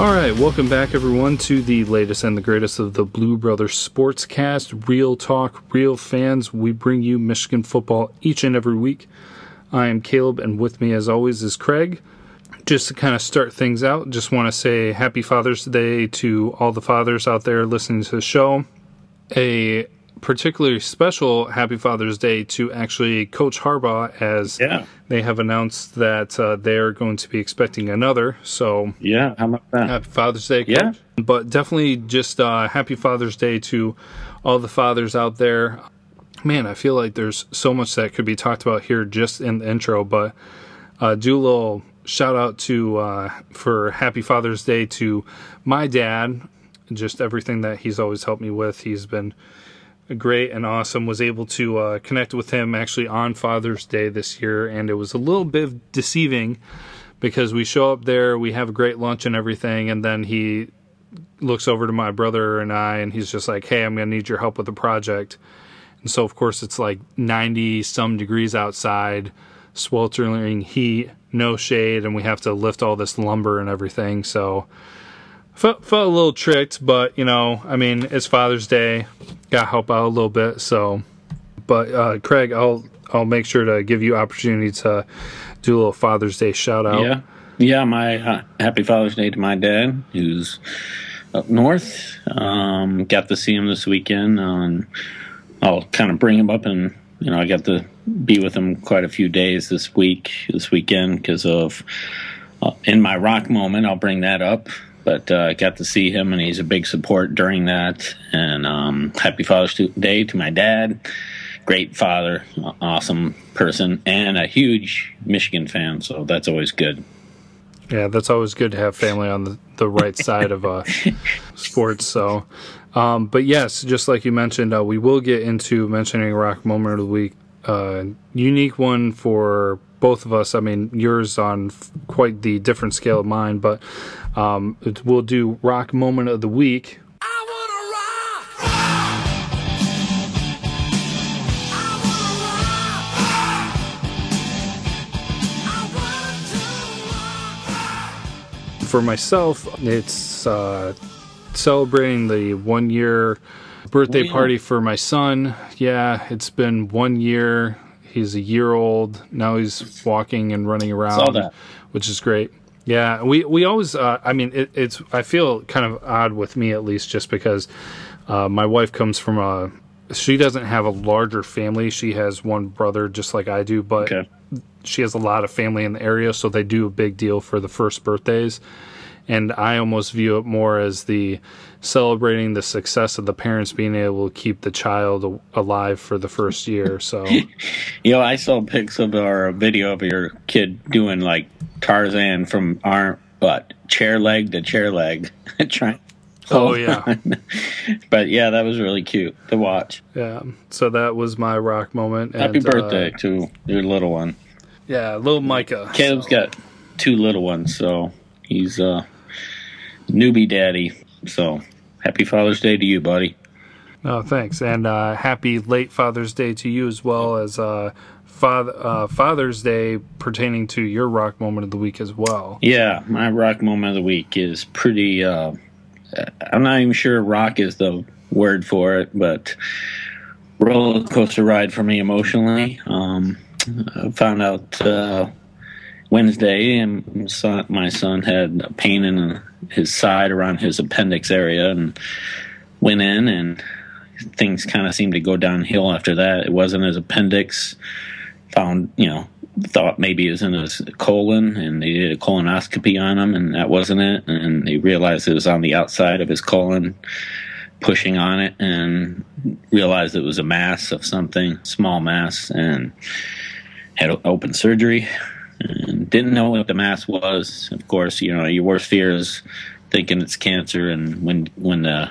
All right, welcome back, everyone, to the latest and the greatest of the Blue Brothers Sportscast. Real talk, real fans. We bring you Michigan football each and every week. I am Caleb, and with me, as always, is Craig. Just to kind of start things out, just want to say Happy Father's Day to all the fathers out there listening to the show. A particularly special Happy Father's Day to actually Coach Harbaugh, as Yeah. they have announced that uh, they're going to be expecting another. So Yeah. How about that? Happy Father's Day, Coach. Yeah. But definitely just uh, Happy Father's Day to all the fathers out there. Man, I feel like there's so much that could be talked about here just in the intro, but uh, do a little shout out to uh, for Happy Father's Day to my dad. Just everything that he's always helped me with. He's been great and awesome. Was able to uh, connect with him actually on Father's Day this year, and it was a little bit deceiving because we show up there, we have a great lunch and everything, and then he looks over to my brother and I, and he's just like, "Hey, I'm gonna need your help with the project." And so, of course, it's like 90 some degrees outside, sweltering heat, no shade, and we have to lift all this lumber and everything. So, felt, felt a little tricked, but you know, I mean, it's Father's Day, got to help out a little bit. So, but uh, Craig, I'll I'll make sure to give you opportunity to do a little Father's Day shout out. Yeah. Yeah. My uh, happy Father's Day to my dad, who's up north. Um, got to see him this weekend. On, I'll kind of bring him up, and you know, I got to be with him quite a few days this week, this weekend, because of uh, in my rock moment. I'll bring that up. But uh, I got to see him, and he's a big support during that. And um, happy Father's Day to my dad. Great father, awesome person, and a huge Michigan fan. So that's always good. Yeah, that's always good to have family on the, the right side of uh, sports. So, um, but yes, just like you mentioned, uh, we will get into mentioning rock moment of the week. Uh, unique one for both of us. I mean, yours on f- quite the different scale of mine, but um, we'll do rock moment of the week. For myself, it's uh, celebrating the one year birthday party for my son. Yeah, it's been one year. He's a year old. Now he's walking and running around, that. which is great. Yeah, we we always. Uh, I mean, it, it's. I feel kind of odd with me at least, just because uh, my wife comes from a. She doesn't have a larger family. She has one brother, just like I do, but Okay. she has a lot of family in the area, so they do a big deal for the first birthdays. And I almost view it more as the celebrating the success of the parents being able to keep the child alive for the first year. So You know, I saw pics of or a video of your kid doing like Tarzan from arm, but chair leg to chair leg, trying. Oh, yeah. but yeah, that was really cute to watch. yeah, so that was my rock moment. Happy And, uh, birthday to your little one. yeah, little Micah. Caleb's got two little ones, so he's a newbie daddy. So happy Father's Day to you, buddy. Oh, thanks, and uh, happy late Father's Day to you as well as uh, Father uh, Father's Day pertaining to your rock moment of the week as well. Yeah, my rock moment of the week is pretty. Uh, I'm not even sure rock is the word for it, but roller coaster ride for me emotionally. Um, I found out uh, Wednesday, and my son had a pain in his side around his appendix area, and went in, and things kind of seemed to go downhill after that. It wasn't his appendix. Found, you know, thought maybe it was in his colon, and they did a colonoscopy on him, and that wasn't it. And they realized it was on the outside of his colon, pushing on it, and realized it was a mass of something, small mass, and had open surgery. And didn't know what the mass was. Of course, you know your worst fear is thinking it's cancer, and when when the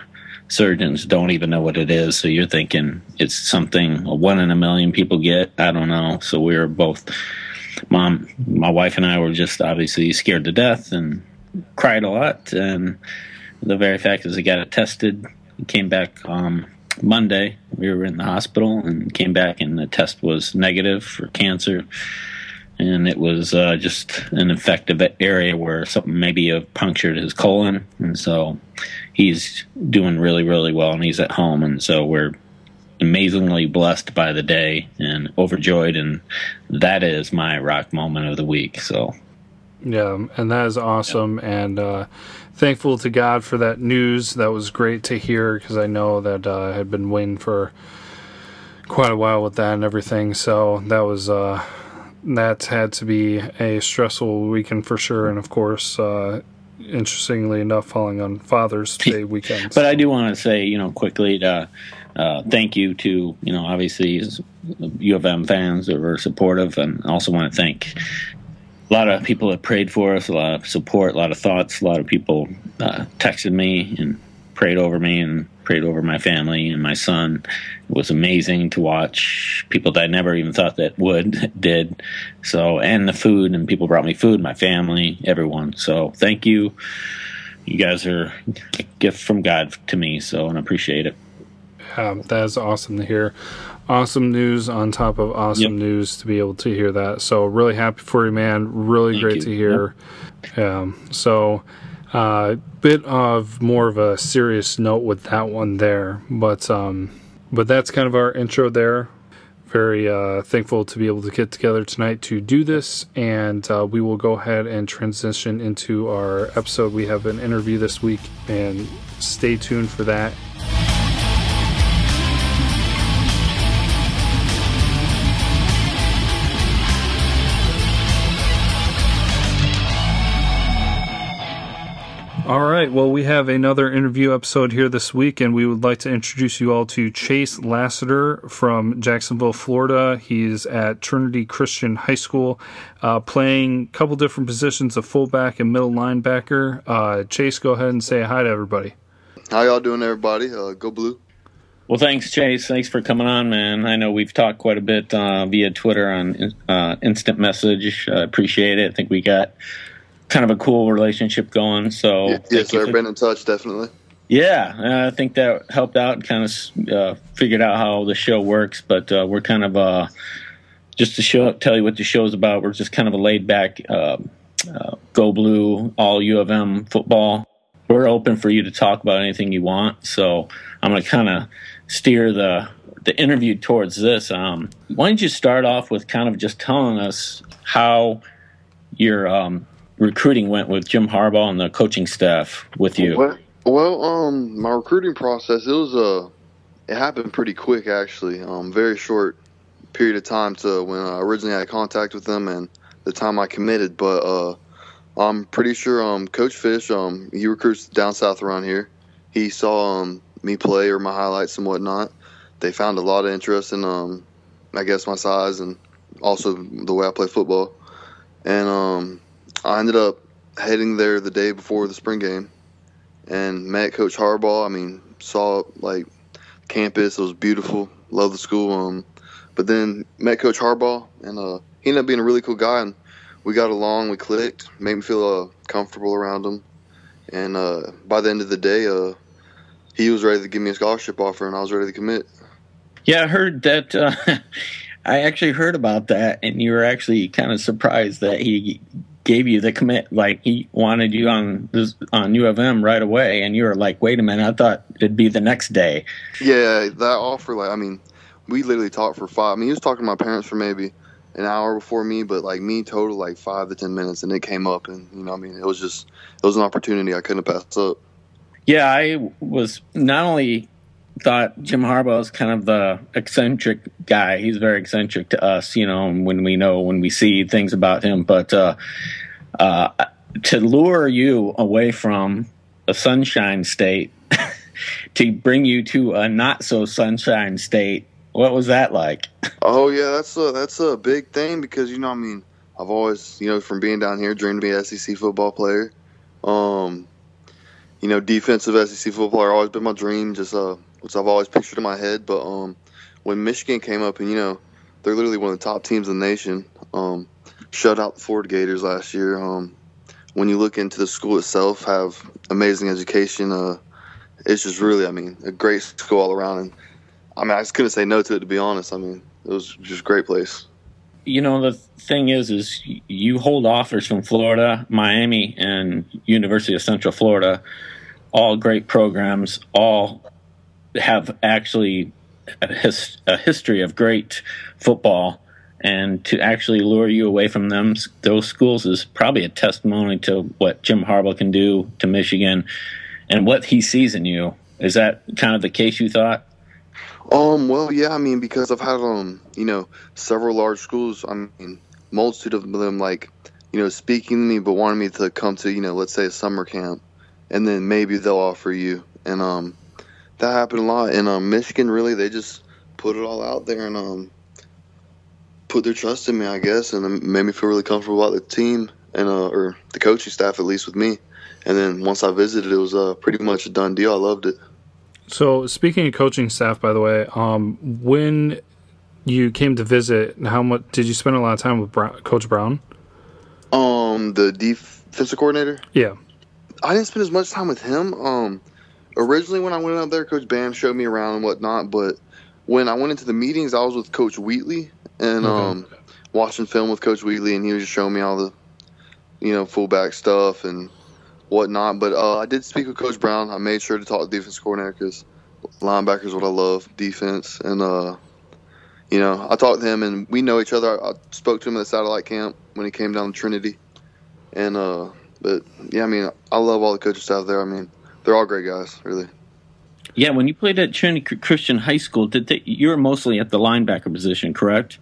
surgeons don't even know what it is, so you're thinking it's something a one in a million people get. I don't know. So we were both, mom, my wife and I were just obviously scared to death and cried a lot. And the very fact is, I got it tested, came back um, Monday. We were in the hospital and came back, and the test was negative for cancer. And it was uh, just an infective area where something maybe punctured his colon, and so he's doing really, really well, and he's at home, and so we're amazingly blessed by the day and overjoyed, and that is my rock moment of the week. So, yeah, and that is awesome, yeah. and uh, thankful to God for that news. That was great to hear because I know that uh, I had been waiting for quite a while with that and everything. So that was uh, that had to be a stressful weekend for sure, and of course. Uh, interestingly enough, falling on Father's Day weekend. but I do want to say, you know, quickly to uh, thank you to you know obviously U of M fans that were supportive, and also want to thank a lot of people that prayed for us, a lot of support, a lot of thoughts, a lot of people uh, texted me and prayed over me and prayed over my family and my son. It was amazing to watch people that I never even thought that would did. So and the food and people brought me food, my family, everyone. So thank you. You guys are a gift from God to me, so and I appreciate it. Um, that is awesome to hear. Awesome news on top of awesome yep. news to be able to hear that. So really happy for you, man. Really Thank great you. to hear. Yep. Um, so uh, bit of more of a serious note with that one there, but um, but that's kind of our intro there. Very uh, thankful to be able to get together tonight to do this, and uh, we will go ahead and transition into our episode. We have an interview this week, and stay tuned for that. All right. Well, we have another interview episode here this week, and we would like to introduce you all to Chase Lassiter from Jacksonville, Florida. He's at Trinity Christian High School, uh, playing a couple different positions of fullback and middle linebacker. Uh, Chase, go ahead and say hi to everybody. How y'all doing, everybody? Uh, go blue. Well, thanks, Chase. Thanks for coming on, man. I know we've talked quite a bit uh, via Twitter on uh, instant message. I appreciate it. I think we got kind of a cool relationship going. So yeah, yes, sir. Been in touch, definitely. Yeah, I think that helped out and kind of uh, figured out how the show works. But uh, we're kind of uh, just to show tell you what the show's about. We're just kind of a laid back, um, uh, go blue, all U of M football. We're open for you to talk about anything you want. So I'm going to kind of steer the the interview towards this. Um, why don't you start off with kind of just telling us how your um, recruiting went with Jim Harbaugh and the coaching staff with you? Well, um, my recruiting process it was uh, it happened pretty quick actually. Um, very short period of time to when I originally had contact with them and the time I committed. But uh, I'm pretty sure um, Coach Fish um, he recruits down south around here. He saw um, me play or my highlights and whatnot. They found a lot of interest in um, I guess my size and also the way I play football. And um, I ended up heading there the day before the spring game and met Coach Harbaugh. I mean, saw like campus. It was beautiful. Love the school. Um, but then met Coach Harbaugh, and uh, he ended up being a really cool guy. And we got along. We clicked. Made me feel uh, comfortable around him. And uh, by the end of the day, uh, he was ready to give me a scholarship offer, and I was ready to commit. Yeah, I heard that. Uh, I actually heard about that, and you were actually kind of surprised that he gave you the commit, like he wanted you on this, on U of M right away, and you were like, "Wait a minute, I thought it'd be the next day." Yeah, that offer, like, I mean, we literally talked for five. I mean, he was talking to my parents for maybe an hour before me, but like me, total like five to ten minutes, and it came up, and you know, I mean, it was just it was an opportunity I couldn't pass up. Yeah, I was not only thought Jim Harbaugh is kind of the eccentric guy. He's very eccentric to us, you know, when we know when we see things about him. But uh, uh, to lure you away from a sunshine state to bring you to a not so sunshine state. What was that like? Oh yeah, that's a that's a big thing because you know I mean I've always you know from being down here dreamed to be an SEC football player. Um, you know defensive SEC football always been my dream, just uh, which I've always pictured in my head. But um, when Michigan came up and you know they're literally one of the top teams in the nation. Um, shut out the Florida Gators last year. Um, when you look into the school itself, have amazing education. Uh, it's just really, I mean, a great school all around. And I mean, I just couldn't say no to it to be honest. I mean, it was just a great place. you know the thing is, is you hold offers from Florida, Miami, and University of Central Florida, all great programs, all have actually a, his, a history of great football and to actually lure you away from them those schools is probably a testimony to what Jim Harbaugh can do to Michigan and what he sees in you. Is that kind of the case you thought? Um, well, yeah, I mean, because I've had um, you know, several large schools. I mean, multitude of them like, you know, speaking to me, but wanting me to come to, you know, let's say a summer camp, and then maybe they'll offer you, and um, that happened a lot. in um, Michigan really, they just put it all out there and um, put their trust in me, I guess, and it made me feel really comfortable about the team and uh, or the coaching staff at least with me. And then once I visited, it was uh, pretty much a done deal. I loved it. So speaking of coaching staff, by the way, um, when you came to visit, how much did you spend a lot of time with Brown, Coach Brown? Um, the defensive coordinator. Yeah, I didn't spend as much time with him. Um, originally when I went out there, Coach Bam showed me around and whatnot. But when I went into the meetings, I was with Coach Wheatley, and okay. um, watching film with Coach Wheatley, and he was just showing me all the, you know, fullback stuff and whatnot. But uh, I did speak with Coach Brown. I made sure to talk to defense coordinator because linebacker is what I love, defense, and uh, you know, I talked to him, and we know each other. I, I spoke to him at the satellite camp when he came down to Trinity, and uh, but yeah, I mean, I love all the coaches out there. I mean, they're all great guys, really. Yeah, when you played at Trinity Christian High School, did they, you were mostly at the linebacker position, correct?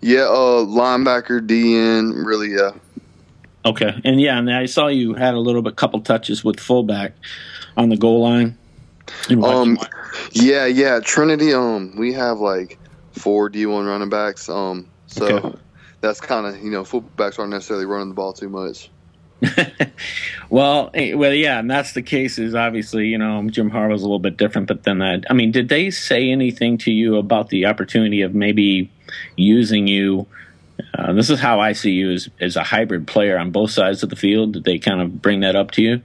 Yeah, uh, linebacker, DN, really, yeah. Okay, and yeah, and I saw you had a little bit, couple touches with fullback on the goal line. Um, yeah, yeah, Trinity. Um, we have like four D1 running backs. Um, so okay. that's kind of you know fullbacks aren't necessarily running the ball too much. well, eh, well, yeah, and that's the case. Is obviously, you know, Jim Harbaugh's a little bit different, but then that. I mean, did they say anything to you about the opportunity of maybe using you? Uh, this is how I see you as as a hybrid player on both sides of the field. Did they kind of bring that up to you?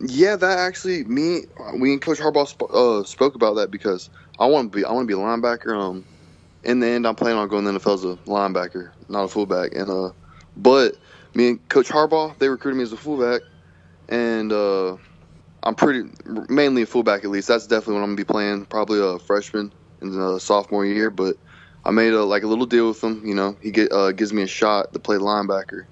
Yeah, that actually me, we and Coach Harbaugh sp- uh, spoke about that because I want to be I want to be a linebacker. Um, in the end, I'm planning on going to the NFL as a linebacker, not a fullback. And uh, but me and Coach Harbaugh, they recruited me as a fullback, and uh, I'm pretty mainly a fullback at least. That's definitely what I'm gonna be playing. Probably a freshman in the sophomore year, but I made a like a little deal with him. You know, he get, uh, gives me a shot to play linebacker,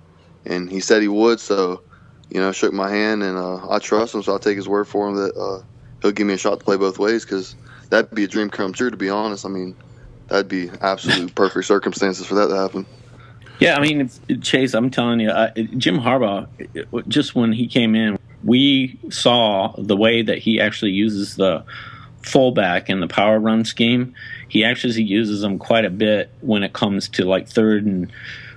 and he said he would. So, you know, shook my hand, and uh, I trust him. So I'll take his word for him that uh, he'll give me a shot to play both ways because that'd be a dream come true. To be honest, I mean, that'd be absolute perfect circumstances for that to happen. Yeah, I mean, Chase, I'm telling you, uh, Jim Harbaugh, just when he came in, we saw the way that he actually uses the fullback in the power run scheme. He actually uses them quite a bit when it comes to like third and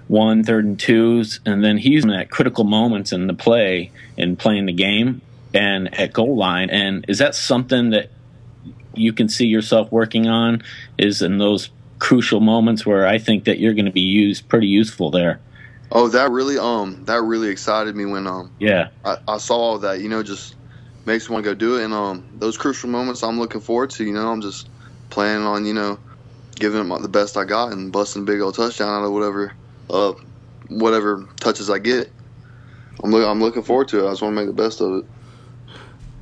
one, third and twos, and then he's at critical moments in the play and playing the game and at goal line. And is that something that you can see yourself working on? Is in those crucial moments where I think that you're going to be used pretty useful there. Oh, that really um that really excited me when um yeah I, I saw all that you know just makes me want to go do it and um those crucial moments I'm looking forward to you know I'm just planning on you know giving it the best I got and busting a big old touchdown out of whatever uh whatever touches I get. I'm look, I'm looking forward to it. I just want to make the best of it.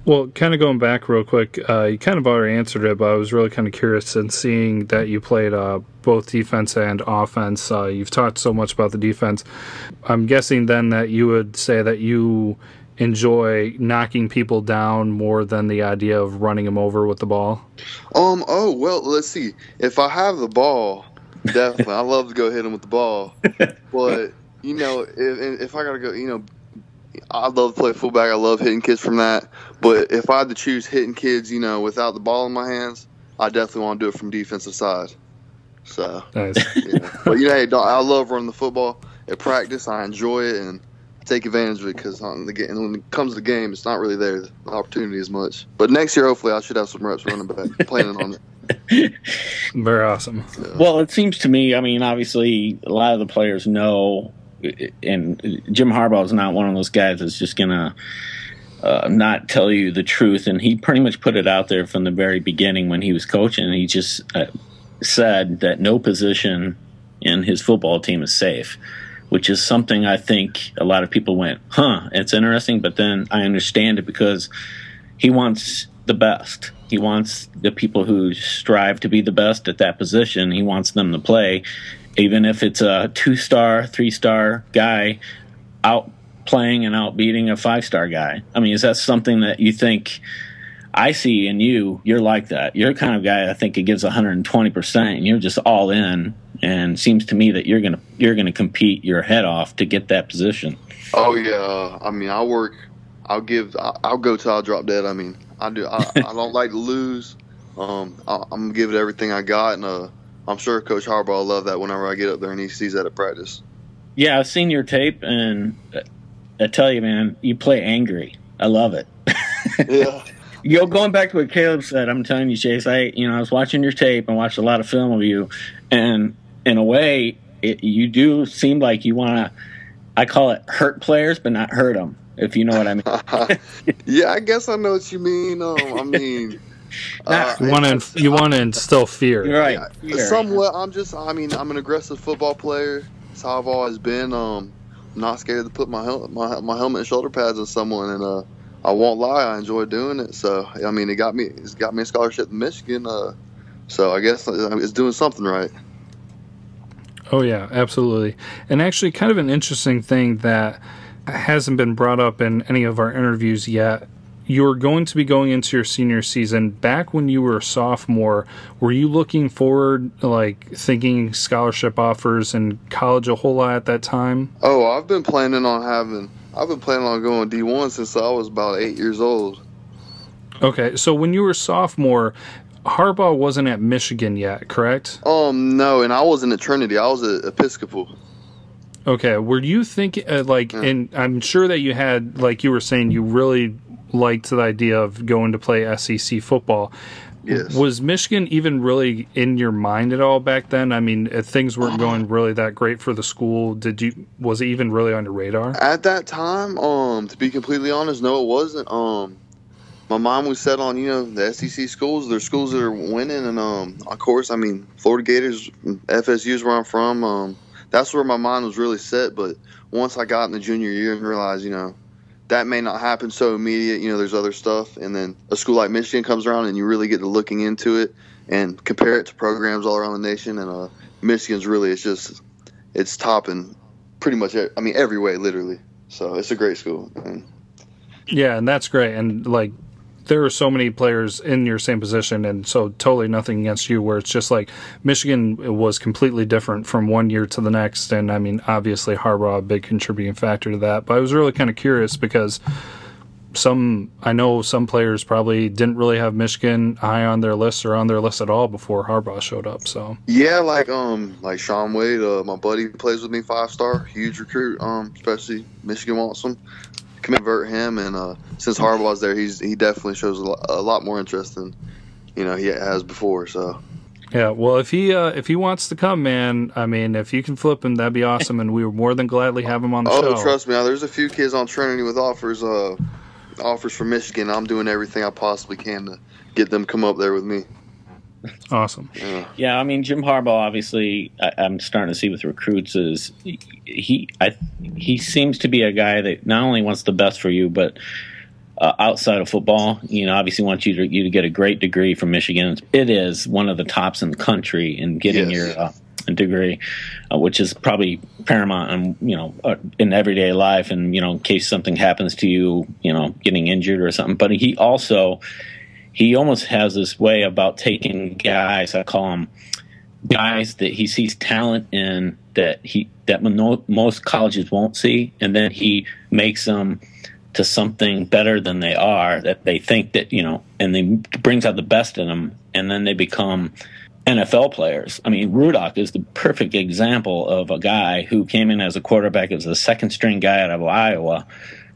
Well, kind of going back real quick, uh, you kind of already answered it, but I was really kind of curious in seeing that you played uh, both defense and offense. Uh, you've talked so much about the defense. I'm guessing then that you would say that you enjoy knocking people down more than the idea of running them over with the ball. Um. Oh well. Let's see. If I have the ball, definitely, I love to go hit them with the ball. But you know, if, if I gotta go, you know, I love to play fullback. I love hitting kids from that. But if I had to choose hitting kids, you know, without the ball in my hands, I definitely want to do it from defensive side. So, nice. yeah. but you know, hey, I love running the football at practice. I enjoy it and take advantage of it because when it comes to the game, it's not really there the opportunity as much. But next year, hopefully, I should have some reps running back. planning on it. Very awesome. Yeah. Well, it seems to me. I mean, obviously, a lot of the players know and Jim Harbaugh is not one of those guys that's just gonna uh, not tell you the truth. And he pretty much put it out there from the very beginning when he was coaching. He just uh, said that no position in his football team is safe, which is something I think a lot of people went, huh, it's interesting, but then I understand it because he wants the best. He wants the people who strive to be the best at that position, he wants them to play, even if it's a two star, three star guy out playing and out beating a five star guy. I mean, is that something that you think? I see in you, you're like that. You're the kind of guy I think it gives 120 percent, and you're just all in. And seems to me that you're gonna you're gonna compete your head off to get that position. Oh yeah, I mean I work. I'll give. I'll go till I drop dead. I mean I do. I, I don't like to lose. Um, I, am gonna give it everything I got, and uh, I'm sure Coach Harbaugh will love that whenever I get up there and he sees that at practice. Yeah, I've seen your tape, and I tell you, man, you play angry. I love it. yeah. Yo, going back to what Caleb said, I'm telling you, Chase. I, you know, I was watching your tape and watched a lot of film of you, and in a way, it, you do seem like you want to. I call it hurt players, but not hurt them. If you know what I mean. yeah, I guess I know what you mean. Um, I mean. Uh, you want to you want to instill fear, You're right? Yeah, fear. Somewhat. I'm just. I mean, I'm an aggressive football player. That's how I've always been. Um, not scared to put my hel- my my helmet and shoulder pads on someone, and uh, I won't lie, I enjoy doing it. So I mean, it got me it's got me a scholarship in Michigan. Uh, so I guess it's doing something right. Oh yeah, absolutely. And actually, kind of an interesting thing that hasn't been brought up in any of our interviews yet. You're going to be going into your senior season. Back when you were a sophomore, were you looking forward, like thinking scholarship offers and college a whole lot at that time? Oh, I've been planning on having I've been planning on going D1 since I was about eight years old. Okay, so when you were sophomore, Harbaugh wasn't at Michigan yet, correct? Um, no, and I wasn't at Trinity. I was at Episcopal. Okay, were you thinking uh, like, yeah. and I'm sure that you had, like you were saying, you really liked the idea of going to play SEC football. Yes. Was Michigan even really in your mind at all back then? I mean, things weren't going really that great for the school. Did you was it even really on your radar? At that time, um, to be completely honest, no, it wasn't. Um, my mom was set on you know the SEC schools. They're schools that are winning, and um, of course, I mean Florida Gators, FSU is where I'm from. Um, that's where my mind was really set. But once I got in the junior year and realized, you know, that may not happen so immediate. You know, there's other stuff, and then a school like Michigan comes around, and you really get to looking into it and compare it to programs all around the nation. And uh, Michigan's really, it's just, it's topping pretty much. I mean, every way, literally. So it's a great school. And, yeah, and that's great. And like there are so many players in your same position, and so totally nothing against you. Where it's just like Michigan was completely different from one year to the next, and I mean, obviously Harbaugh a big contributing factor to that. But I was really kind of curious because some I know some players probably didn't really have Michigan high on their list or on their list at all before Harbaugh showed up. So yeah, like um like Shaun Wade, uh, my buddy plays with me, five star, huge recruit. Um, especially Michigan wants him convert him, and uh, since Harbaugh's there, he's he definitely shows a lot, a lot, more interest than you know he has before. So. Yeah, well, if he uh, if he wants to come, man, I mean, if you can flip him, that'd be awesome, and we would more than gladly have him on the oh, show. Oh, trust me, there's a few kids on Trinity with offers, uh, offers from Michigan. I'm doing everything I possibly can to get them come up there with me. Awesome. Yeah. yeah, I mean Jim Harbaugh. Obviously, I, am starting to see with recruits is he I, he seems to be a guy that not only wants the best for you, but uh, outside of football, you know, obviously wants you to you to get a great degree from Michigan. It is one of the tops in the country in getting yes. your uh, degree, uh, which is probably paramount, and you know, uh, in everyday life, and you know, in case something happens to you, you know, getting injured or something. But he also he almost has this way about taking guys. I call them guys that he sees talent in that he that most colleges won't see, and then he makes them to something better than they are. That they think that you know, and they brings out the best in them, and then they become NFL players. I mean, Rudock is the perfect example of a guy who came in as a quarterback as a second string guy out of Iowa,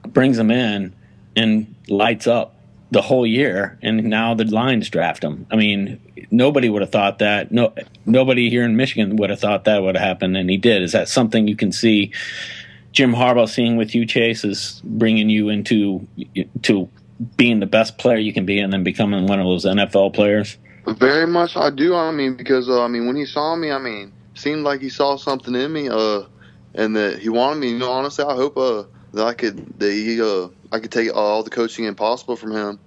brings him in and lights up the whole year, and now the Lions draft him. I mean, nobody would have thought that. No, nobody here in Michigan would have thought that would happen, and he did. Is that something you can see Jim Harbaugh seeing with you, Chase, is bringing you into to being the best player you can be, and then becoming one of those NFL players? Very much, I do. I mean, because uh, I mean, when he saw me, I mean, seemed like he saw something in me, uh, and that he wanted me. You know, honestly, I hope uh, that I could that he uh, I could take all the coaching and possible from him,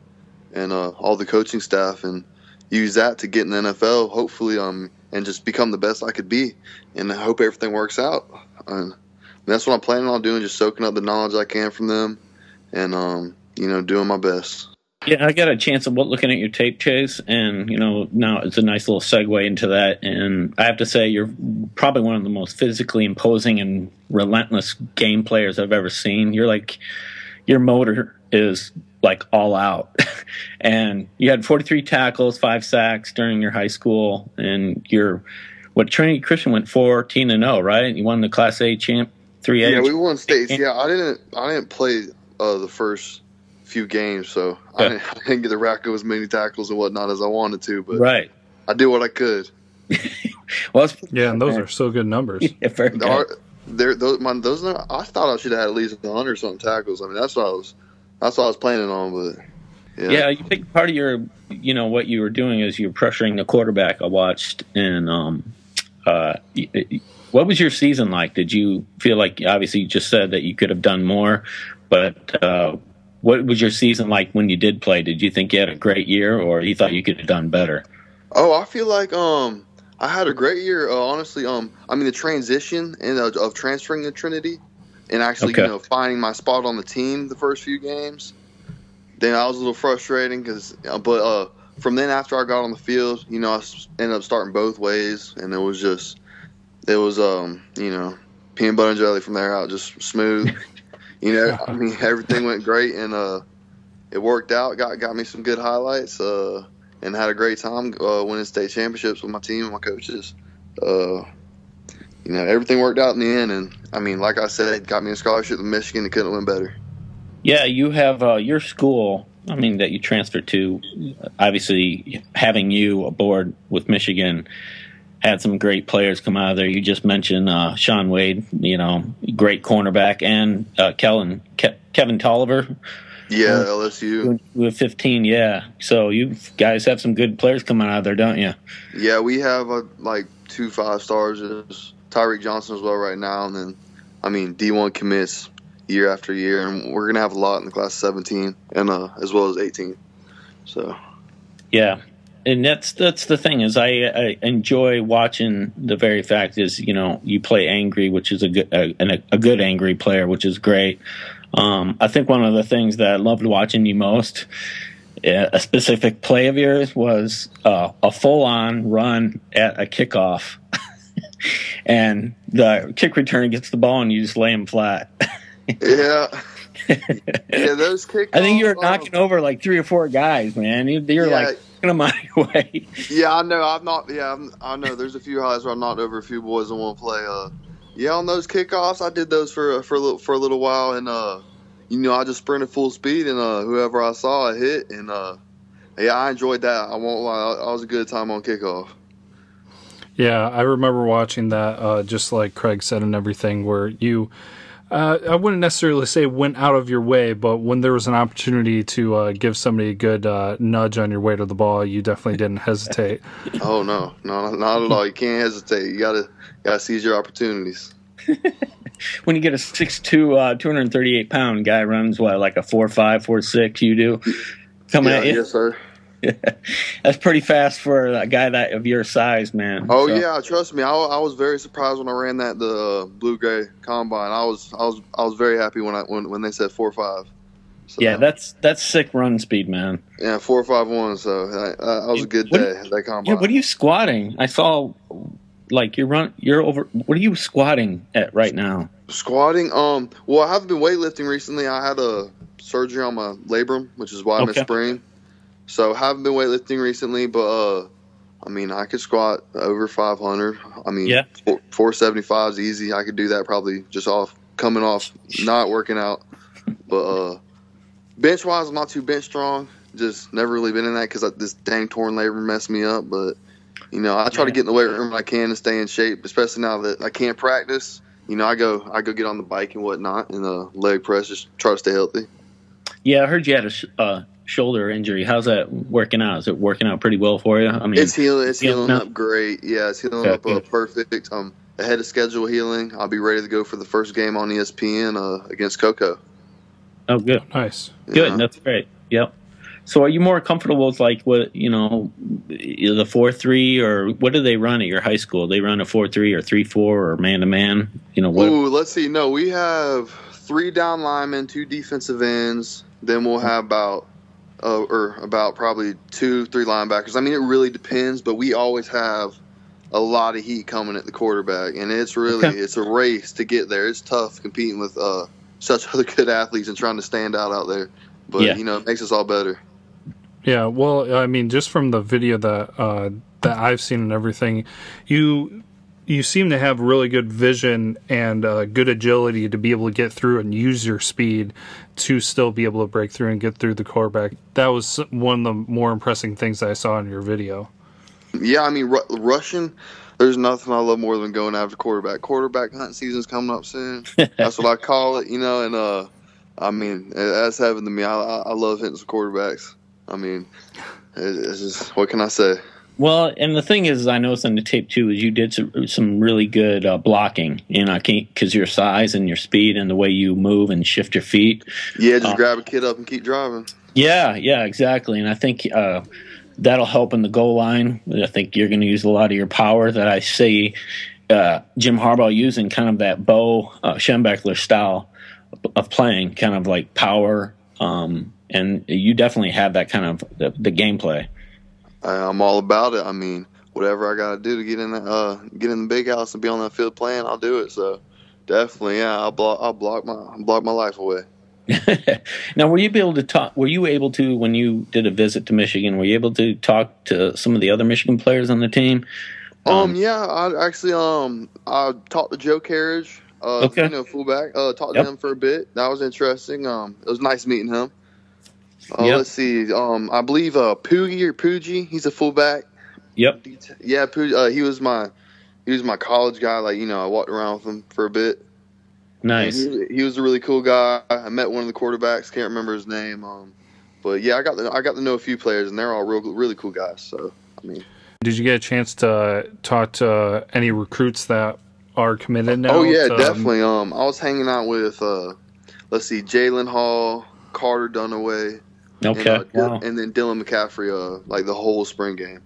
and uh, all the coaching staff, and use that to get in the NFL. Hopefully, um, and just become the best I could be, and I hope everything works out. And that's what I'm planning on doing, just soaking up the knowledge I can from them, and um, you know, doing my best. Yeah, I got a chance of looking at your tape, Chase, and you know now it's a nice little segue into that. And I have to say, you're probably one of the most physically imposing and relentless game players I've ever seen. You're like, your motor is like all out, and you had 43 tackles, five sacks during your high school, and you're what Trinity Christian went 14 and 0, right? You won the Class A champ, three A. Yeah, we won states. Yeah, I didn't. I didn't play uh, the first few games, so yeah. I, didn't, I, didn't, get to rack up as many tackles and whatnot as I wanted to. But right, I did what I could. well, yeah, and those are so good numbers. yeah, very good. There, those, my, those. I thought I should have had at least hundred something tackles. I mean, that's what I was. That's what I was planning on, but. Yeah. yeah, you think part of your, you know, what you were doing is you were pressuring the quarterback. I watched, and um, uh, what was your season like? Did you feel like obviously you just said that you could have done more, but uh, what was your season like when you did play? Did you think you had a great year, or you thought you could have done better? Oh, I feel like um I had a great year. Uh, honestly, um I mean the transition and uh, of transferring to Trinity and actually okay. you know finding my spot on the team the first few games. Then I was a little frustrating because, uh, but uh, from then after I got on the field, you know I ended up starting both ways, and it was just it was um you know peanut butter and jelly from there out, just smooth. you know, I mean, everything went great and uh, it worked out. Got got me some good highlights uh, and had a great time uh, winning state championships with my team and my coaches. Uh, you know, everything worked out in the end, and I mean, like I said, it got me a scholarship to Michigan. It couldn't win better. Yeah, you have uh, your school. I mean, that you transferred to. Obviously, having you aboard with Michigan had some great players come out of there. You just mentioned uh, Shaun Wade, you know, great cornerback, and uh, Kellen, Ke- Kevin Toliver. Yeah, LSU. With 15, yeah. So you guys have some good players coming out of there, don't you? Yeah, we have uh, like two five stars. Tyreek Johnson as well right now, and then I mean D1 commits year after year, and we're gonna have a lot in the class 17 and uh, as well as 18. So. Yeah, and that's that's the thing is I, I, enjoy watching the very fact is you know you play angry which is a good a, a good angry player which is great. Um, I think one of the things that I loved watching you most a specific play of yours was uh, a full on run at a kickoff. And the kick return gets the ball and you just lay him flat. Yeah. Yeah those kickoffs I think you were knocking over like three or four guys man. You, you're yeah. like them out of your way. Yeah, I know. I'm not. Yeah, I'm, i know. There's a few highs where I'm knocked over a few boys in one play. Uh, yeah, on those kickoffs, I did those for uh, for a little for a little while, and uh, you know, I just sprinted full speed, and uh, whoever I saw, I hit, and uh, yeah, I enjoyed that. I won't lie, I was a good time on kickoff. Yeah, I remember watching that, uh, just like Craig said and everything, where you uh, I wouldn't necessarily say went out of your way, but when there was an opportunity to uh, give somebody a good uh, nudge on your way to the ball, you definitely didn't hesitate. oh no, no, not at all. You can't hesitate. You gotta gotta seize your opportunities. when you get a 6'2", uh, 238 pound guy runs what like a four five, four six, you do coming yeah, at you. Yes, sir. That's pretty fast for a guy that of your size, man. Oh so. yeah, trust me. I, I, was very surprised when I ran that the blue gray combine. I was I was I was very happy when I when when they said four five. So, yeah, that's that's sick run speed, man. Yeah, four five one. So that, that was a good day. What, that combine. Yeah, what are you squatting? I saw like you're run you're over. What are you squatting at right now? Squatting. Um. Well, I haven't been weightlifting recently. I had a surgery on my labrum, which is why. I'm a sprain. So haven't been weightlifting recently, but uh, I mean I could squat over 500. I mean, yeah, 475 is easy. I could do that probably just off coming off not working out. But uh, bench wise, I'm not too bench strong. Just never really been in that because this dang torn labrum messed me up. But you know, I try yeah. to get in the weight room when I can to stay in shape, especially now that I can't practice. You know, I go I go get on the bike and whatnot, and uh, leg press, just try to stay healthy. Yeah, I heard you had a uh, shoulder injury. How's that working out? Is it working out pretty well for you? I mean, It's healing. It's healing healing up? up great. Yeah, it's healing Okay, up uh, good. perfect. Um, ahead of schedule healing. I'll be ready to go for the first game on ESPN uh, against Cocoa. oh, good. Nice. Good. Yeah. That's great. Yep. So, are you more comfortable with like what you know, the four three or what do they run at your high school? They run a four three or three four or man to man. You know what? Ooh, let's see. No, we have three down linemen, two defensive ends. Then we'll have about, uh, or about probably two, three linebackers. I mean, it really depends, but we always have a lot of heat coming at the quarterback, and it's really Okay. it's a race to get there. It's tough competing with uh, such other good athletes and trying to stand out out there. But Yeah. you know, it makes us all better. Yeah, well, I mean, just from the video that uh, that I've seen and everything, you you seem to have really good vision and uh, good agility to be able to get through and use your speed to still be able to break through and get through the quarterback. That was one of the more impressive things I saw in your video. Yeah, I mean, ru- rushing. There's nothing I love more than going after quarterback. Quarterback hunting season's coming up soon. That's what I call it, you know. And uh, I mean, that's happened to me. I, I I love hitting some quarterbacks. I mean, it- it's just what can I say? Well, and the thing is, I noticed on the tape too is you did some, some really good uh, blocking. You know, because your size and your speed and the way you move and shift your feet. Yeah, just Uh, grab a kid up and keep driving. Yeah, yeah, exactly. And I think uh, that'll help in the goal line. I think you're going to use a lot of your power that I see uh, Jim Harbaugh using, kind of that Bo uh, Schembechler style of playing, kind of like power. Um, and you definitely have that kind of the, the gameplay. I, I'm all about it. I mean, whatever I got to do to get in that, uh, get in the big house and be on that field playing, I'll do it. So definitely, yeah, I'll block, I'll block my, block my life away. now, were you able to talk? Were you able to, when you did a visit to Michigan, were you able to talk to some of the other Michigan players on the team? Um, Um, yeah, I actually um I talked to Joe Kerridge, uh, Okay. you know, fullback. Uh, talked Yep. to him for a bit. That was interesting. Um, it was nice meeting him. Uh, Yep. Let's see. Um, I believe uh Poogie or Poogie, he's a fullback. Yep. Yeah, Poogie, uh, he was my he was my college guy. Like you know, I walked around with him for a bit. Nice. He, he was a really cool guy. I met one of the quarterbacks. Can't remember his name. Um, but yeah, I got the, I got to know a few players, and they're all real really cool guys. So I mean. Did you get a chance to talk to any recruits that are committed now? Oh yeah, to- definitely. Um, I was hanging out with uh, let's see, Jalen Hall, Carter Dunaway, Okay. and, uh, wow. and then Dylan McCaffrey. Uh, like the whole spring game.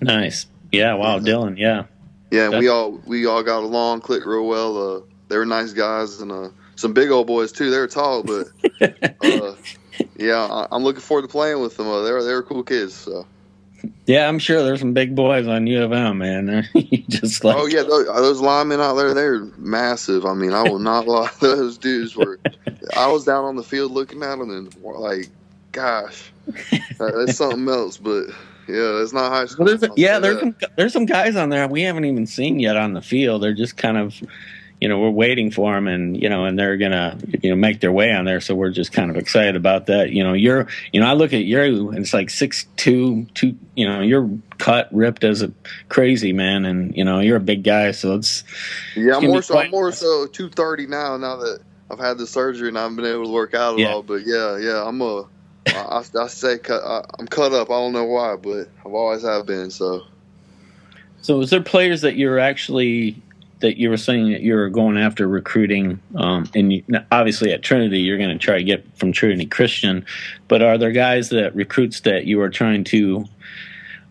Nice. Yeah. Wow. Yeah. Dylan. Yeah. Yeah, and we all we all got along, clicked real well. Uh, they were nice guys and uh, some big old boys too. They were tall, but uh, yeah, I, I'm looking forward to playing with them. Uh, they were they were cool kids. So. Yeah, I'm sure there's some big boys on U of M, man. You just like Oh yeah, those, those linemen out there, they're massive. I mean, I will not lie. Those dudes were. I was down on the field looking at them and like, gosh, uh, that's something else. But yeah, it's not high school. Well, there's, I'll yeah, there's uh, some there's some guys on there we haven't even seen yet on the field. They're just kind of, you know, we're waiting for them, and you know, and they're gonna, you know, make their way on there. So we're just kind of excited about that. You know, you're, you know, I look at you, and it's like six two, two. You know, you're cut, ripped as a crazy man, and you know, you're a big guy. So it's Yeah, I'm more so. I'm more so 230 now. Now that I've had the surgery and I've been able to work out at Yeah. all. But yeah, yeah, I'm a. I, I, I say cut. I, I'm cut up. I don't know why, but I've always have been. So So, is there players that you're actually that you were saying that you're going after recruiting? Um, and you, obviously at Trinity, you're going to try to get from Trinity Christian, but are there guys that recruits that you are trying to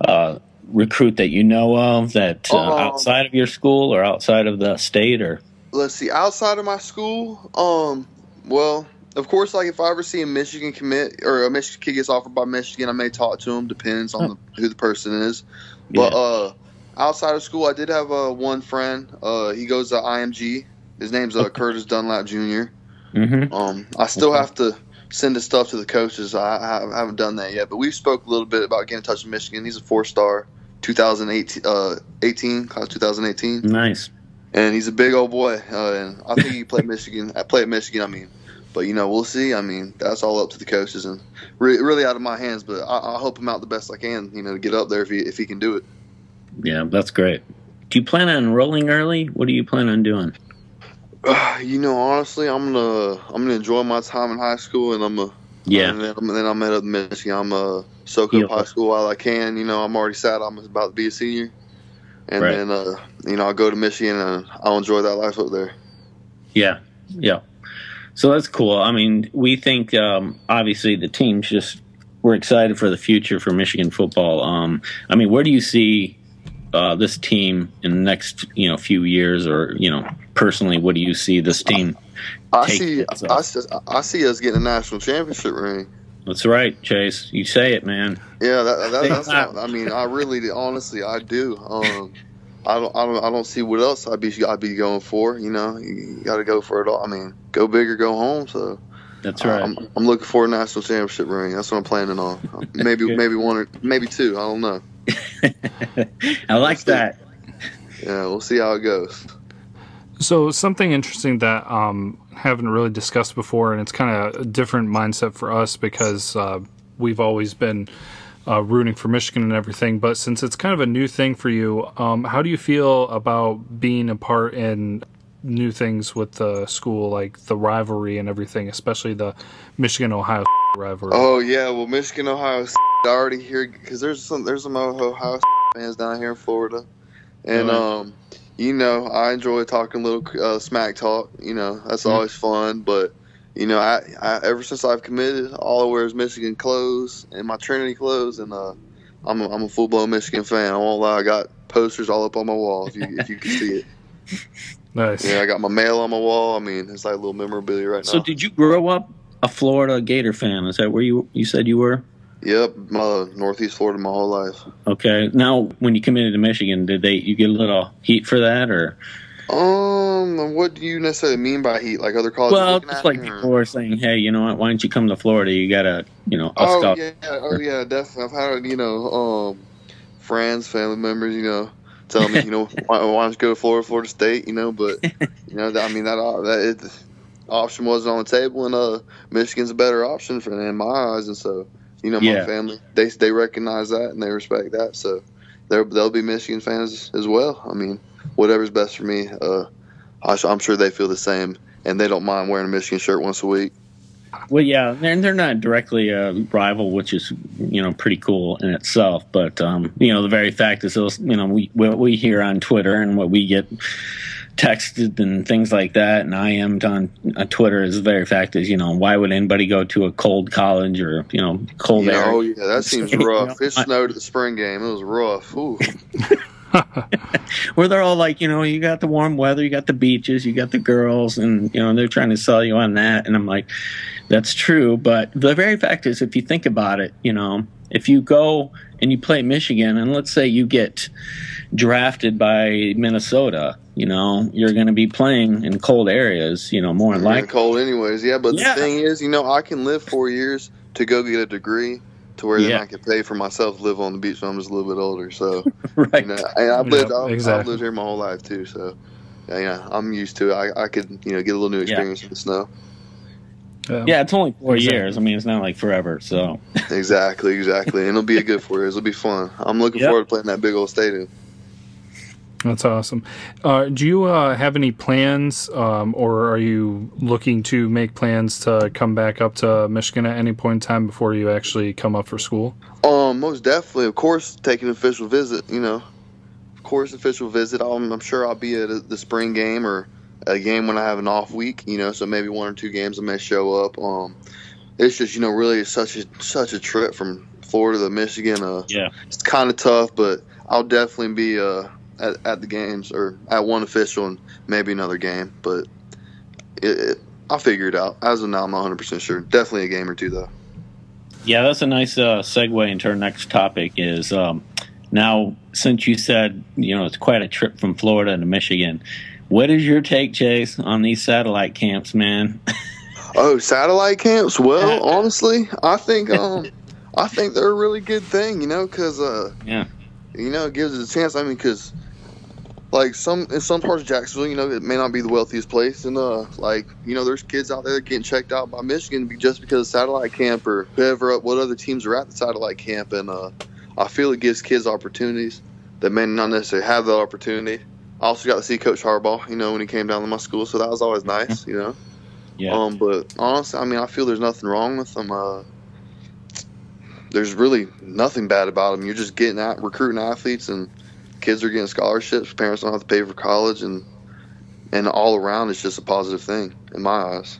uh, recruit that you know of that uh, Um, outside of your school or outside of the state or? let's see. Outside of my school, um, well, of course, like if I ever see a Michigan commit or a Michigan kid gets offered by Michigan, I may talk to him. Depends on the, who the person is. But Yeah. uh, outside of school, I did have uh, one friend. Uh, he goes to IMG. His name's uh, Curtis Dunlap Jr. Mm-hmm. Um, I still have to send his stuff to the coaches. I, I haven't done that yet, but we spoke a little bit about getting in touch with Michigan. He's a four-star, 2018, uh, 18, class 2018, Nice. and he's a big old boy. Uh, and I think he played Michigan. I played Michigan. I mean, but you know, we'll see. I mean, that's all up to the coaches and re- really out of my hands. But I, I'll help him out the best I can. You know, to get up there if he if he can do it. Yeah, that's great. Do you plan on rolling early? What do you plan on doing? Uh, you know, honestly, I'm gonna I'm gonna enjoy my time in high school, and I'm gonna Yeah. And then, and then I'm to Michigan. I'm uh, soak Yeah. up high school while I can. You know, I'm already sad I'm about to be a senior. And Right. then, uh, you know, I'll go to Michigan and I'll enjoy that life up there. Yeah, yeah. So that's cool. I mean, we think um, obviously the team's just we're excited for the future for Michigan football. Um, I mean, where do you see uh, this team in the next you know few years, or you know personally, what do you see this team? I see, I, I see us getting a national championship ring. That's right, Chase. You say it, man. Yeah, that, that, that's. What, I mean, I really, honestly, I do. Um, I don't, I don't, I don't see what else I'd be, I'd be going for. You know, you, got to go for it all. I mean, go big or go home. So That's right. I'm, I'm looking for a national championship ring. That's what I'm planning on. Maybe, maybe one or maybe two. I don't know. I like that. Yeah, we'll see how it goes. So something interesting that um, haven't really discussed before, and it's kind of a different mindset for us because uh, we've always been uh, rooting for Michigan and everything. But since it's kind of a new thing for you, um, how do you feel about being a part in new things with the school, like the rivalry and everything, especially the Michigan Ohio rivalry? Oh yeah, well Michigan, Ohio, already here because there's some there's some Ohio fans down here in Florida, and Really? um, you know I enjoy talking a little uh, smack talk. You know that's Mhm. always fun, but you know I, I ever since I've committed, all I wear is Michigan clothes and my Trinity clothes, and uh, I'm a, I'm a full blown Michigan fan. I won't lie, I got posters all up on my wall if you if you can see it. nice. Yeah, I got my mail on my wall. I mean, it's like a little memorabilia right So, now. So, did you grow up a Florida Gator fan? Is that where you you said you were? Yep, my Northeast Florida my whole life. Okay. Now, when you committed to Michigan, did they you get a little heat for that, or Um, what do you necessarily mean by heat? Like other colleges? well, just like or- people were saying, hey, you know what? Why don't you come to Florida? You gotta, you know, Oh scout- yeah, oh yeah, definitely. I've had you know, um, friends, family members, you know, tell me, you know, why, why don't you go to Florida, Florida State, you know? But you know, that, I mean, that that it, option wasn't on the table, and uh, Michigan's a better option for in my eyes, and so you know, my Yeah. family they they recognize that and they respect that, so they're they'll be Michigan fans as well. I mean, whatever's best for me. Uh, I, I'm sure they feel the same, and they don't mind wearing a Michigan shirt once a week. Well, yeah, they're they're not directly a rival, which is you know pretty cool in itself. But um, you know, the very fact is, those you know, we what we hear on Twitter and what we get texted and things like that, and I am on, on Twitter is the very fact is, you know, why would anybody go to a cold college or you know cold area? oh yeah, that seems rough. It snowed at the spring game. It was rough. Where they're all like, you know, you got the warm weather, you got the beaches, you got the girls, and you know they're trying to sell you on that. And I'm like, that's true, but the very fact is, if you think about it, you know, if you go and you play Michigan, and let's say you get drafted by Minnesota, you know, you're going to be playing in cold areas, you know, more than likely. cold anyways. Yeah, but Yeah. the thing is, you know, I can live four years to go get a degree to where then I can pay for myself to live on the beach when I'm just a little bit older. So, right? you know, and I've lived, Yeah, I've, I've lived here my whole life too. So, yeah, yeah, I'm used to it. I, I could, you know, get a little new Yeah. experience in the snow. Um, yeah, it's only four Exactly. years. I mean, it's not like forever. So Exactly, exactly. And it'll be a good four years. It'll be fun. I'm looking Yep. forward to playing that big old stadium. That's awesome. Uh, do you uh, have any plans, um, or are you looking to make plans to come back up to Michigan at any point in time before you actually come up for school? Um, most definitely, of course, take an official visit. You know, of course, official visit. I'm, I'm sure I'll be at a, the spring game or a game when I have an off week. You know, so maybe one or two games I may show up. Um, it's just you know really such a such a trip from Florida to Michigan. Uh, yeah, it's kind of tough, but I'll definitely be uh at, at the games or at one official and maybe another game. But it, it, I'll figure it out. As of now, I'm 100 percent sure. Definitely a game or two though. Yeah, that's a nice uh, segue into our next topic. Is um, now since you said you know it's quite a trip from Florida to Michigan. What is your take, Chase, on these satellite camps, man? Oh, satellite camps. Well, honestly, I think um, I think they're a really good thing. You know, because uh, Yeah. you know, it gives us a chance. I mean, because like some in some parts of Jacksonville, you know, it may not be the wealthiest place, and uh, like you know, there's kids out there getting checked out by Michigan be- just because of satellite camp or whoever, what other teams are at the satellite camp, and uh, I feel it gives kids opportunities that may not necessarily have that opportunity. I also got to see Coach Harbaugh, you know, when he came down to my school, so that was always nice, you know. Yeah. Um, but honestly, I mean, I feel there's nothing wrong with them. Uh, there's really nothing bad about them. You're just getting out recruiting athletes, and kids are getting scholarships. Parents don't have to pay for college, and and all around, it's just a positive thing in my eyes.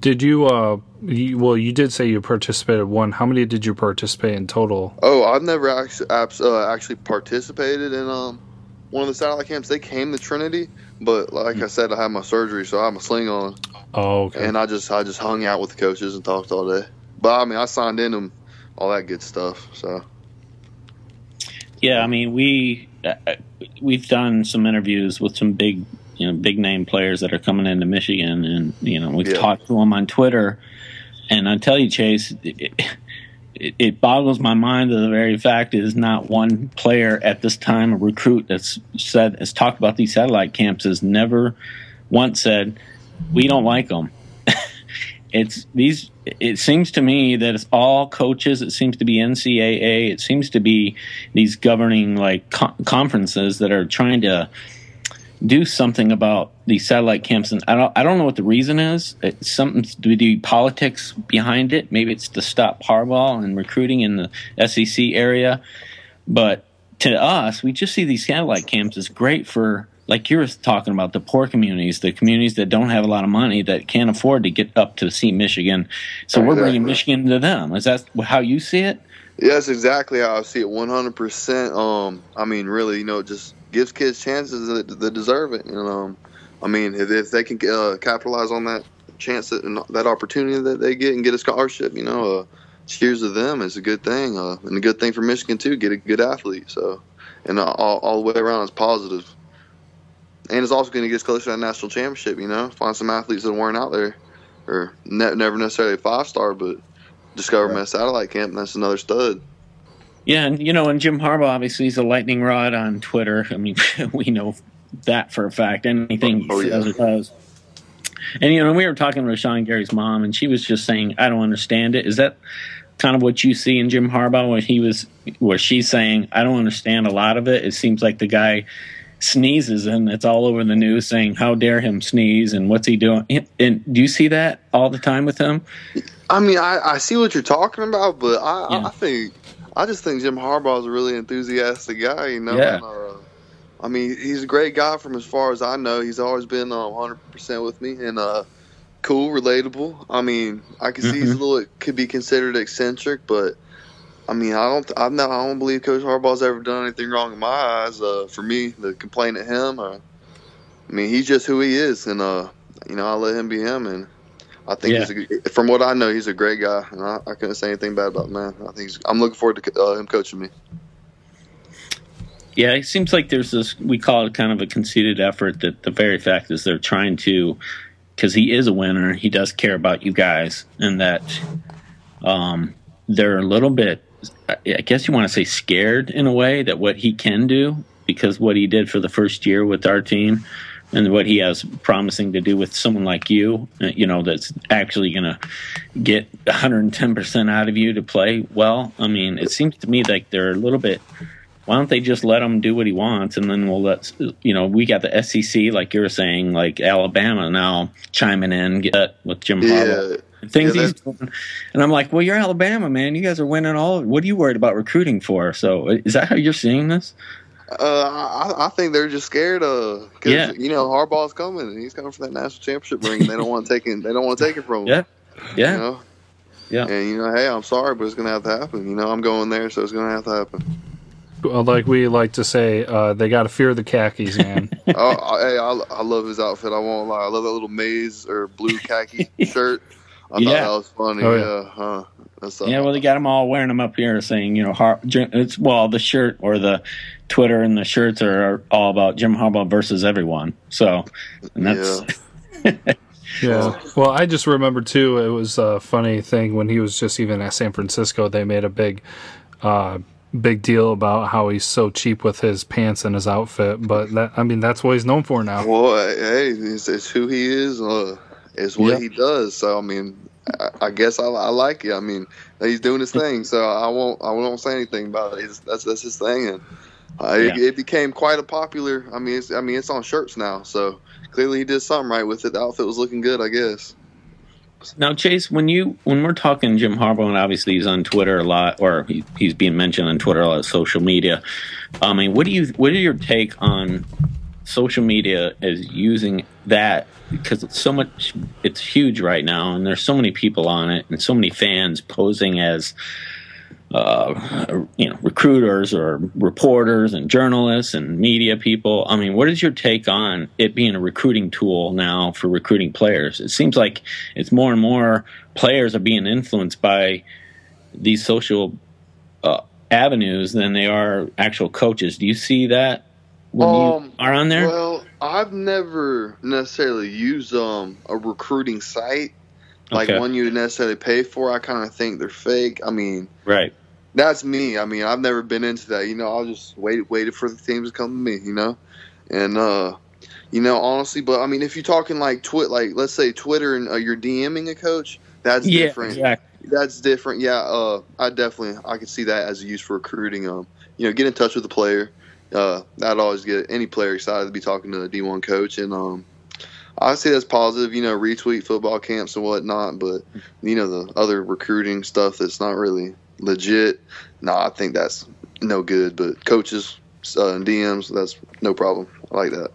Did you? Uh, you, well, you did say you participated one. How many did you participate in total? Oh, I've never actually uh, actually participated in um one of the satellite camps. They came to Trinity, but like I said, I had my surgery, so I have my sling on, Oh, okay. and I just I just hung out with the coaches and talked all day. But I mean, I signed in them, all that good stuff. So Yeah, I mean we uh, we've done some interviews with some big you know big name players that are coming into Michigan, and you know we've Yeah. talked to them on Twitter, and I tell you, Chase. It, it, it boggles my mind that the very fact is not one player at this time, a recruit that's said has talked about these satellite camps, has never once said we don't like them. it's these. It seems to me that it's all coaches. It seems to be NCAA. It seems to be these governing like co- conferences that are trying to do something about these satellite camps, and I don't, I don't know what the reason is. It's something to do politics behind it. Maybe it's to stop Harbaugh and recruiting in the SEC area. But to us, we just see these satellite camps as great for, like you were talking about, the poor communities, the communities that don't have a lot of money that can't afford to get up to see Michigan. So we're bringing Michigan to them. Is that how you see it? that's exactly how I see it. One hundred percent. Um, I mean, really, you know, it just gives kids chances that, that deserve it. And um, I mean, if, if they can uh, capitalize on that chance that that opportunity that they get and get a scholarship, you know, uh, cheers to them. It's a good thing, uh, and a good thing for Michigan too. Get a good athlete. So, and uh, all, all the way around, it's positive. And it's also going to get us closer to that national championship. You know, find some athletes that weren't out there, or ne- never necessarily a five star, but discover them at satellite camp, and that's another stud. Yeah, and you know, and Jim Harbaugh obviously he's a lightning rod on Twitter. I mean, we know that for a fact. Anything he Oh, yeah. says or does. And you know, we were talking to Sean Gary's mom, and she was just saying, "I don't understand it." Is that kind of what you see in Jim Harbaugh when he was, where she's saying, "I don't understand a lot of it." It seems like the guy sneezes, and it's all over the news saying, "How dare him sneeze?" and "What's he doing?" And do you see that all the time with him? I mean, I, I see what you're talking about, but I, Yeah. I think I just think Jim Harbaugh's a really enthusiastic guy. You know, Yeah. and, uh, I mean, he's a great guy from as far as I know. He's always been uh, 100% with me and uh, cool, relatable. I mean, I can see he's a little could be considered eccentric, but I mean, I don't, not, I don't believe Coach Harbaugh's ever done anything wrong in my eyes. Uh, for me, to complain at him, uh, I mean, he's just who he is, and uh, you know, I let him be him, and I think Yeah. he's a, from what I know, he's a great guy, and I, I couldn't say anything bad about the man. I think he's, I'm looking forward to uh, him coaching me. Yeah, it seems like there's this, we call it kind of a conceited effort that the very fact is they're trying to, because he is a winner, he does care about you guys, and that um, they're a little bit, I guess you want to say scared in a way that what he can do, because what he did for the first year with our team and what he has promising to do with someone like you, uh, you know, that's actually going to get 110% out of you to play well. I mean, it seems to me like they're a little bit why don't they just let him do what he wants and then we'll let you know we got the SEC like you were saying like Alabama now chiming in get with Jim Harbaugh Yeah, things Yeah, he's doing and I'm like well you're Alabama man you guys are winning all what are you worried about recruiting for so is that how you're seeing this uh, I, I think they're just scared. of cause, Yeah. you know, Harbaugh's coming, and he's coming for that national championship ring, and they don't want to take it. They don't want to take it from him. Yeah. yeah You know? Yeah. And you know, hey, I'm sorry, but it's gonna have to happen. You know, I'm going there, so it's gonna have to happen. Well, like we like to say, uh, they got to fear the khakis, man. oh, I, hey, I, I love his outfit. I won't lie. I love that little maize or blue khaki shirt. I Yeah. thought that was funny. Oh, yeah. yeah. huh. That's uh, yeah well they got them all wearing them up here saying you know Har- Jim- it's well the shirt or the Twitter and the shirts are all about Jim Harbaugh versus everyone so and that's Yeah. Well, I just remember too. It was a funny thing when he was just even at San Francisco. They made a big, uh, big deal about how he's so cheap with his pants and his outfit. But that, I mean, that's what he's known for now. Well, hey, it's, it's who he is. Uh, it's what Yeah. he does. So I mean, I, I guess I, I like it. I mean, he's doing his thing. So I won't I won't say anything about it. He's, that's that's his thing. And Uh, Yeah. it, it became quite a popular. I mean, it's, I mean, it's on shirts now. So clearly, he did something right with it. The outfit was looking good, I guess. Now, Chase, when you when we're talking Jim Harbaugh, and obviously he's on Twitter a lot, or he, he's being mentioned on Twitter a lot, of social media. I mean, what do you what are your take on social media is using that because it's so much, it's huge right now, and there's so many people on it, and so many fans posing as uh, you know, recruiters or reporters and journalists and media people. I mean, what is your take on it being a recruiting tool now for recruiting players? It seems like it's more and more players are being influenced by these social uh, avenues than they are actual coaches. Do you see that when you Um, are on there? Well, I've never necessarily used um a recruiting site like Okay. one you would necessarily pay for. I kind of think they're fake. I mean, right. that's me. I mean, I've never been into that. You know, I'll just wait, waited for the teams to come to me. You know, and uh, you know, honestly, but I mean, if you're talking like twit, like let's say Twitter and uh, you're DMing a coach, that's Yeah, different. exactly. That's different. Yeah, uh, I definitely I could see that as a use for recruiting. Um, you know, get in touch with the player. Uh, that'd always get any player excited to be talking to a D1 coach, and um, I see that's positive. You know, retweet football camps and whatnot, but you know the other recruiting stuff that's not really legit. Nah, I think that's no good. But coaches uh, and DMs, that's no problem. I like that.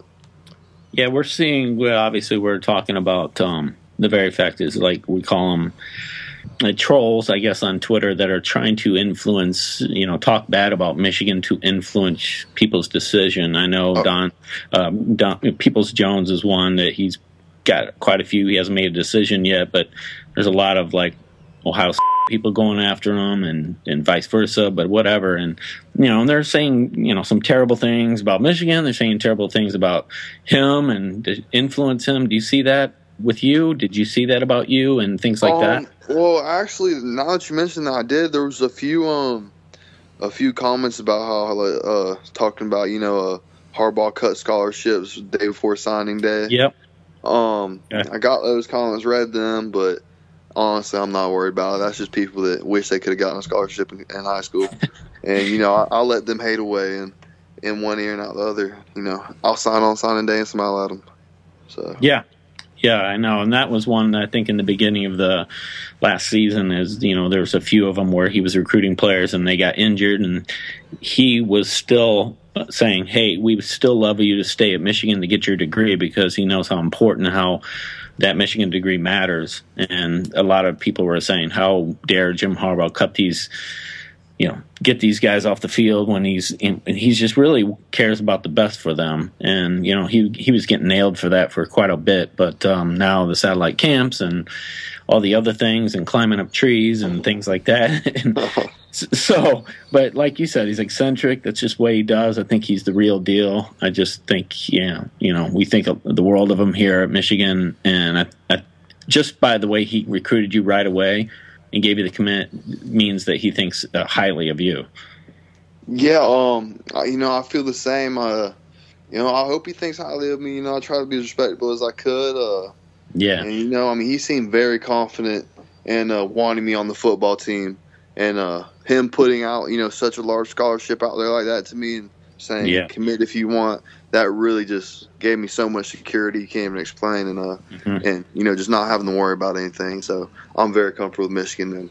Yeah, we're seeing. Well, obviously, we're talking about um, the very fact is like we call them trolls, I guess, on Twitter that are trying to influence, you know, talk bad about Michigan to influence people's decision. I know Oh. Don, um, Don Peoples Jones is one that he's got quite a few. He hasn't made a decision yet, but there's a lot of like Ohio people going after him and, and vice versa, but whatever. And, you know, they're saying, you know, some terrible things about Michigan. They're saying terrible things about him and to influence him. Do you see that with you? Did you see that about you and things like that? Um, Well, actually, now that you mentioned that, I did. There was a few um, a few comments about how uh talking about you know uh Harbaugh cut scholarships the day before signing day. Yep. Um, Okay. I got those comments, read them, but honestly, I'm not worried about it. That's just people that wish they could have gotten a scholarship in, in high school, and you know I, I'll let them hate away and in one ear and out the other. You know, I'll sign on signing day and smile at them. So Yeah. Yeah, I know. And that was one I think in the beginning of the last season is, you know, there was a few of them where he was recruiting players and they got injured and he was still saying, "Hey, we would still love you to stay at Michigan to get your degree because he knows how important how that Michigan degree matters." And a lot of people were saying, "How dare Jim Harbaugh cut these you know get these guys off the field when he's in, and he's just really cares about the best for them. And you know he he was getting nailed for that for quite a bit. But um, now the satellite camps and all the other things and climbing up trees and things like that. And so but like you said he's eccentric. That's just what he does. I think he's the real deal. I just think yeah you know we think of the world of him here at michigan. And I, I, just by the way he recruited you right away and gave you the commit means that he thinks uh, highly of you. Yeah, um, I- you know, I feel the same. Uh, you know, I hope he thinks highly of me. You know, I try to be as respectful as I could. Uh, Yeah, and you know, I mean, he seemed very confident in uh, wanting me on the football team, and uh, him putting out, you know, such a large scholarship out there like that to me and saying, Yeah. "Commit if you want." That really just gave me so much security. You can't even explain, and uh, Mhm. and you know, just not having to worry about anything. So I'm very comfortable with Michigan and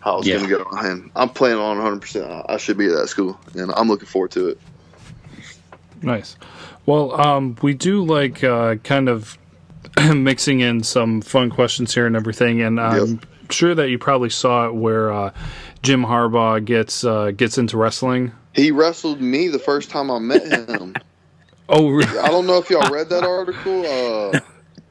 how it's Yeah. going to go. And I'm planning on 100. percent I should be at that school, and I'm looking forward to it. Nice. Well, um, we do like uh, kind of mixing in some fun questions here and everything, and I'm sure that you probably saw it where uh, Jim Harbaugh gets uh, gets into wrestling. He wrestled me the first time I met him. Oh re- I don't know if y'all read that article.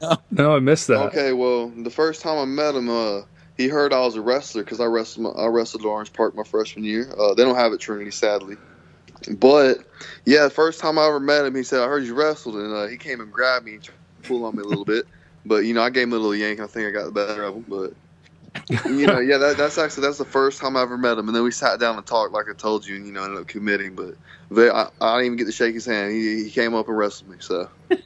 Uh, no, I missed that. okay, well, the first time I met him, uh, he heard I was a wrestler because I wrestled. I wrestled at Orange Park my freshman year. Uh, they don't have it Trinity, sadly. But yeah, the first time I ever met him, he said, "I heard you wrestled," and uh, he came and grabbed me, and tried to pull on me a little bit. But you know, I gave him a little yank. and I think I got the better of him. But you know, yeah, that, that's actually that's the first time I ever met him. And then we sat down and talked, like I told you, and you know, ended up committing. But they, I, I didn't even get to shake his hand. He, he came up and wrestled me. So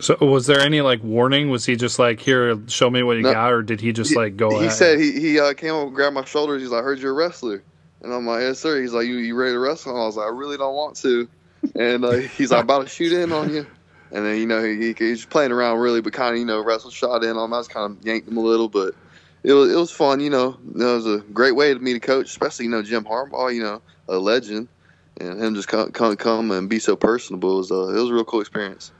So, was there any like warning? Was he just like, "Here, show me what you No. got," or did he just He- like go he said he, he uh, came up and grabbed my shoulders. He's like, I heard you're a wrestler. And I'm like, yes, sir. He's like, you, you ready to wrestle? And I was like, I really don't want to. And uh, he's like, about to shoot in on you. And then, you know, he, he, he's playing around really, but kind of, you know, wrestle shot in on him. I was kind of yanked him a little, but it was, it was fun, you know. It was a great way to meet a coach, especially, you know, Jim Harbaugh, you know, a legend. And him just come, come, come and be so personable. It was, uh, it was a real cool experience.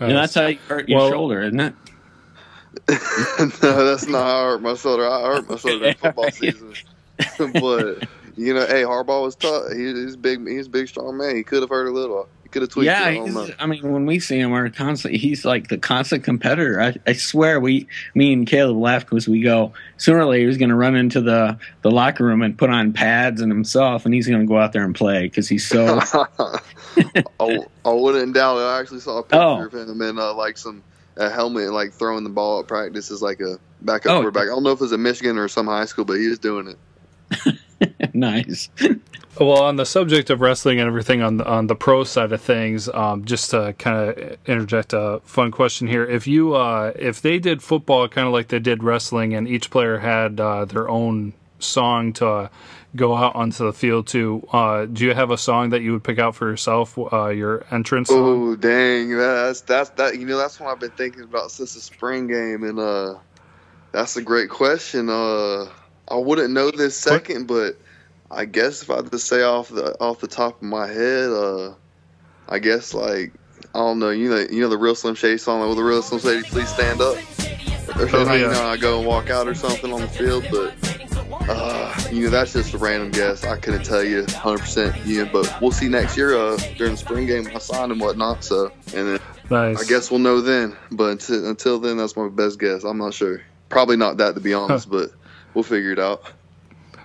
And that's how you hurt your well, shoulder, isn't it? no, that's not how I hurt my shoulder. I hurt my shoulder in football season. but you know, hey, Harbaugh was tough. He, he's big. He's a big, strong man. He could have hurt a little. Could have tweaked. Yeah, I, mean, when we see him, we're constantly. He's like the constant competitor. I, I swear, we, me and Caleb laugh because we go sooner or later he's going to run into the the locker room and put on pads and himself, and he's going to go out there and play because he's so. I, I wouldn't doubt it. I actually saw a picture oh. of him in uh, like some a helmet, like throwing the ball at practice as like a backup oh. quarterback. I don't know if it was at Michigan or some high school, but he was doing it. nice. well, on the subject of wrestling and everything on the, on the pro side of things, um, just to kind of interject a fun question here: if you uh, if they did football kind of like they did wrestling, and each player had uh, their own song to go out onto the field to, uh, do you have a song that you would pick out for yourself? Uh, your entrance? Oh, dang! That's that's that. You know, that's what I've been thinking about since the spring game, and uh, that's a great question. Uh I wouldn't know this second, but I guess if I had to say off the off the top of my head, uh, I guess like I don't know, you know, you know the real Slim Shady song, like, "Will the real Slim Shady please stand up?" Or oh, yeah. you know, I go and walk out or something on the field, but uh, you know, that's just a random guess. I couldn't tell you 100, percent you know, but we'll see next year uh, during the spring game I sign and whatnot. So, and then nice. I guess we'll know then. But until, until then, that's my best guess. I'm not sure. Probably not that to be honest, but we'll figure it out.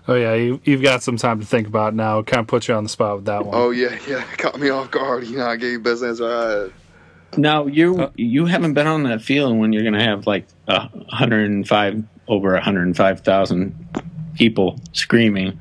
Oh yeah, you, have got some time to think about now. Kind of put you on the spot with that one. Oh yeah, yeah, caught me off guard. You know, I gave you best answer I had. Now you uh, you haven't been on that field when you're going to have like uh, 105 over 105,000 people screaming.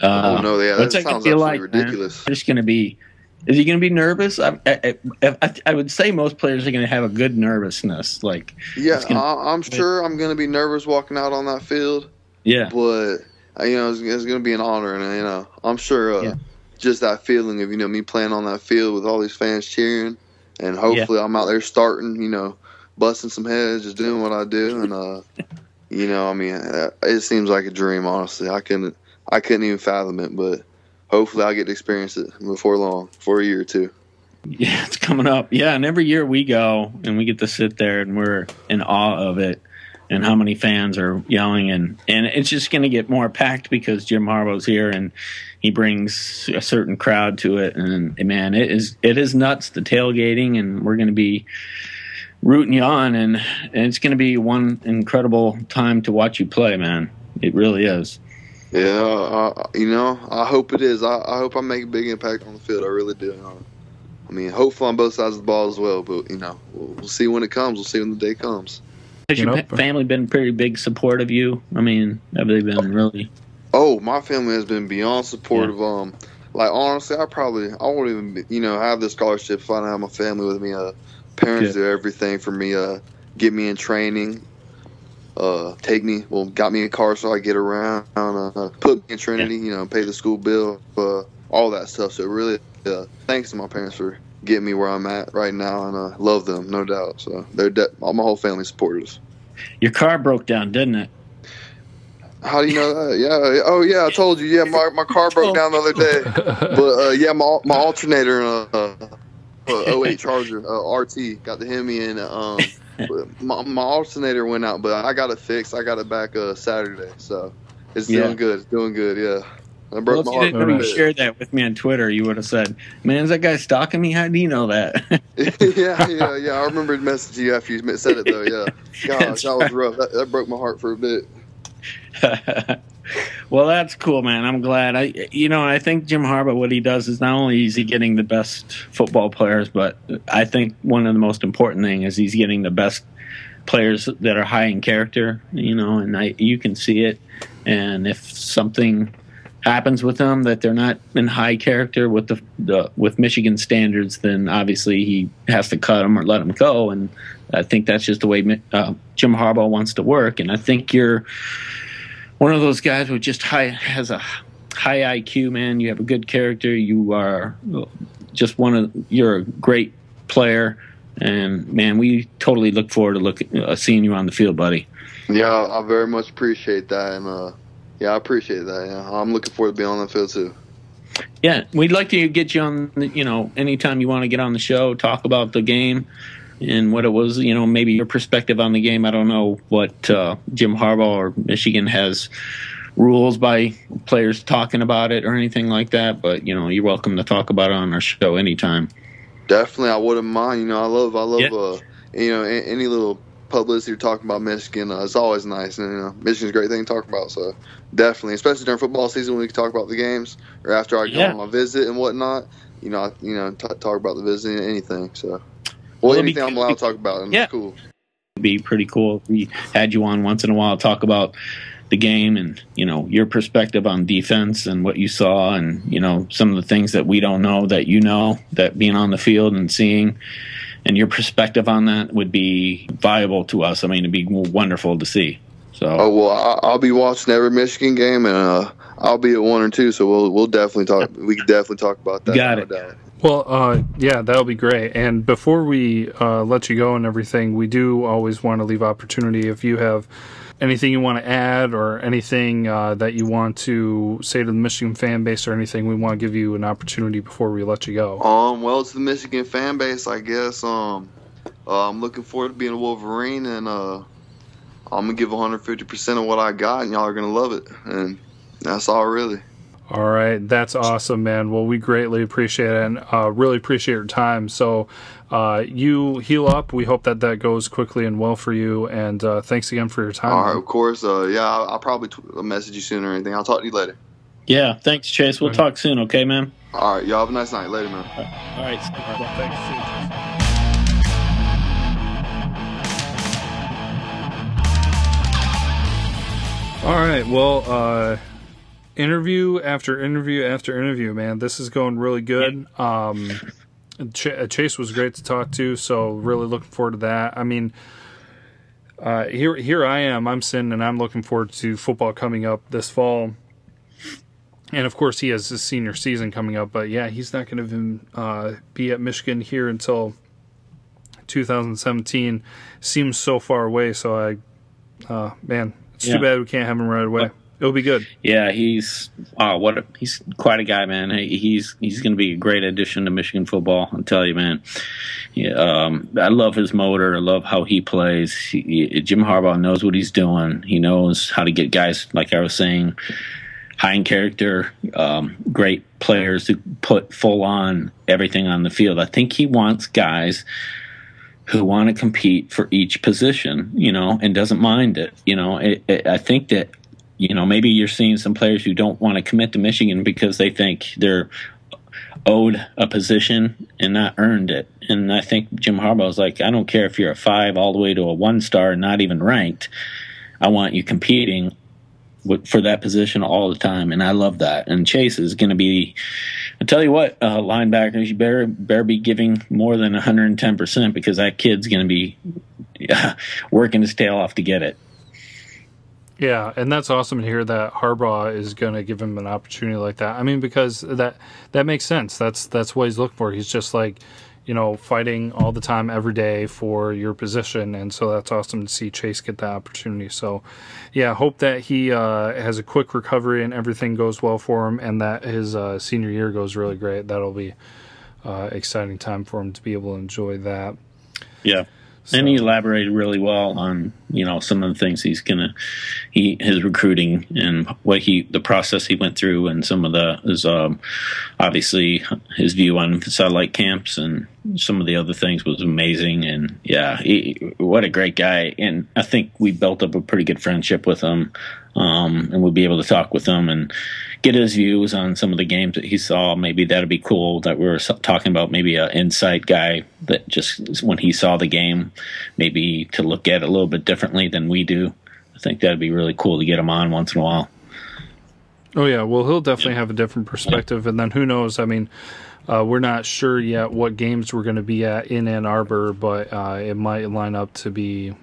Uh, oh no, yeah, that sounds absolutely like, ridiculous. Man? Just going to be. Is he going to be nervous? I, I, I, I, would say most players are going to have a good nervousness. Like, yeah, gonna, I, am sure I'm going to be nervous walking out on that field. Yeah, but uh, you know, it's, it's going to be an honor, and you know, I'm sure uh, yeah. just that feeling of you know me playing on that field with all these fans cheering, and hopefully yeah. I'm out there starting, you know, busting some heads, just doing what I do, and uh, you know, I mean, uh, it seems like a dream. Honestly, I couldn't, I couldn't even fathom it, but hopefully I'll get to experience it before long, for a year or two. Yeah, it's coming up. Yeah, and every year we go and we get to sit there and we're in awe of it and how many fans are yelling and and it's just going to get more packed because Jim Harbaugh's here and he brings a certain crowd to it and man it is it is nuts the tailgating and we're going to be rooting you on and, and it's going to be one incredible time to watch you play man it really is yeah uh, you know I hope it is I, I hope I make a big impact on the field I really do I mean hopefully on both sides of the ball as well but you know we'll, we'll see when it comes we'll see when the day comes has your know? family been pretty big support of you? I mean, have they been really? Oh, my family has been beyond supportive. Yeah. Um, like honestly, I probably I won't even be, you know have the scholarship if I don't have my family with me. Uh, parents Good. do everything for me. Uh, get me in training. Uh, take me, well, got me a car so I get around. Uh, put me in Trinity, yeah. you know, pay the school bill, uh, all that stuff. So really, uh, thanks to my parents for getting me where I'm at right now, and I love them, no doubt. So they're de- my whole family supporters. Your car broke down, didn't it? How do you know that? Yeah. Oh, yeah. I told you. Yeah, my, my car broke down the other day. But uh, yeah, my my alternator, uh, uh, 08 Charger uh, RT, got the Hemi in. Um, my, my alternator went out, but I got it fixed. I got it back uh, Saturday, so it's yeah. doing good. It's doing good. Yeah. I broke well, if you didn't share that with me on Twitter, you would have said, "Man, is that guy stalking me? How do you know that?" yeah, yeah, yeah. I remember messaging you after you said it, though. Yeah, gosh, that was rough. That, that broke my heart for a bit. well, that's cool, man. I'm glad. I, you know, I think Jim Harbaugh, what he does is not only is he getting the best football players, but I think one of the most important thing is he's getting the best players that are high in character. You know, and I, you can see it. And if something happens with them that they're not in high character with the, the, with Michigan standards, then obviously he has to cut them or let them go. And I think that's just the way uh, Jim Harbaugh wants to work. And I think you're one of those guys who just high has a high IQ, man. You have a good character. You are just one of you're a great player, and man, we totally look forward to look uh, seeing you on the field, buddy. Yeah, I very much appreciate that, and uh, yeah, I appreciate that. Yeah, I'm looking forward to being on the field too. Yeah, we'd like to get you on. You know, anytime you want to get on the show, talk about the game and what it was. You know, maybe your perspective on the game. I don't know what uh, Jim Harbaugh or Michigan has rules by players talking about it or anything like that. But you know, you're welcome to talk about it on our show anytime. Definitely, I wouldn't mind. You know, I love, I love, uh, you know, any little publicity you're talking about Michigan. Uh, it's always nice, and you know, Michigan's a great thing to talk about. So definitely, especially during football season when we can talk about the games, or after I go yeah. on my visit and whatnot. You know, I, you know, t- talk about the visit, and anything. So, well, anything be, I'm allowed to talk about, and yeah. cool. It'd be pretty cool if we had you on once in a while talk about the game and you know your perspective on defense and what you saw and you know some of the things that we don't know that you know that being on the field and seeing and your perspective on that would be viable to us. I mean, it'd be wonderful to see. So. Oh well, I'll be watching every Michigan game, and uh, I'll be at one or two. So we'll we'll definitely talk. We can definitely talk about that. Got it. Well, uh, yeah, that'll be great. And before we uh, let you go and everything, we do always want to leave opportunity if you have anything you want to add or anything uh, that you want to say to the Michigan fan base or anything, we want to give you an opportunity before we let you go. Um, well, to the Michigan fan base, I guess. Um, uh, I'm looking forward to being a Wolverine, and uh, I'm gonna give 150 percent of what I got, and y'all are gonna love it, and that's all really. All right, that's awesome, man. Well, we greatly appreciate it and uh, really appreciate your time. So, uh, you heal up. We hope that that goes quickly and well for you. And uh, thanks again for your time. All right, of course. Uh, yeah, I'll, I'll probably t- message you soon or anything. I'll talk to you later. Yeah, thanks, Chase. We'll talk soon, okay, man? All right, y'all have a nice night. Later, man. All right, All right. thanks. All right, well, uh, interview after interview after interview, man. This is going really good. Um, Ch- uh, Chase was great to talk to, so really looking forward to that. I mean, uh, here here I am. I'm sitting and I'm looking forward to football coming up this fall. And of course, he has his senior season coming up. But yeah, he's not going to uh, be at Michigan here until 2017. Seems so far away. So I, uh, man, it's yeah. too bad we can't have him right away. It'll be good. Yeah, he's oh, what a, he's quite a guy, man. He's he's going to be a great addition to Michigan football. I'll tell you, man. Yeah, um, I love his motor. I love how he plays. He, Jim Harbaugh knows what he's doing. He knows how to get guys, like I was saying, high in character, um, great players who put full on everything on the field. I think he wants guys who want to compete for each position, you know, and doesn't mind it. You know, it, it, I think that you know, maybe you're seeing some players who don't want to commit to Michigan because they think they're owed a position and not earned it. And I think Jim Harbaugh is like, I don't care if you're a five all the way to a one star, not even ranked. I want you competing with, for that position all the time, and I love that. And Chase is going to be. I tell you what, uh, linebackers, you better better be giving more than 110 percent because that kid's going to be working his tail off to get it. Yeah, and that's awesome to hear that Harbaugh is going to give him an opportunity like that. I mean, because that that makes sense. That's that's what he's looking for. He's just like, you know, fighting all the time, every day for your position, and so that's awesome to see Chase get that opportunity. So, yeah, hope that he uh, has a quick recovery and everything goes well for him, and that his uh, senior year goes really great. That'll be uh, exciting time for him to be able to enjoy that. Yeah. So. And he elaborated really well on you know some of the things he's gonna he his recruiting and what he the process he went through and some of the his um, obviously his view on satellite camps and some of the other things was amazing and yeah he, what a great guy and I think we built up a pretty good friendship with him um, and we'll be able to talk with him and get his views on some of the games that he saw. Maybe that'd be cool that we are talking about maybe an insight guy that just when he saw the game, maybe to look at it a little bit differently than we do. I think that'd be really cool to get him on once in a while. Oh yeah, well he'll definitely have a different perspective, and then who knows? I mean, uh, we're not sure yet what games we're going to be at in Ann Arbor, but uh, it might line up to be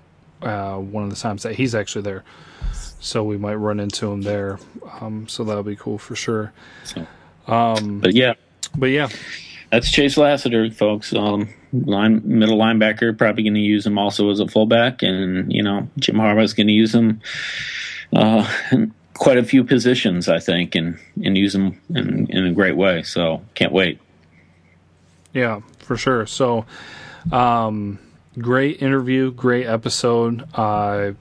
uh, one of the times that he's actually there. So we might run into him there. Um, so that'll be cool for sure. So, um, but yeah, but yeah, that's Chase Lassiter, folks. Um, line middle linebacker, probably going to use him also as a fullback, and you know Jim Harbaugh's going to use him uh, in quite a few positions, I think, and and use him in, in a great way. So can't wait. Yeah, for sure. So, um, great interview, great episode. Uh,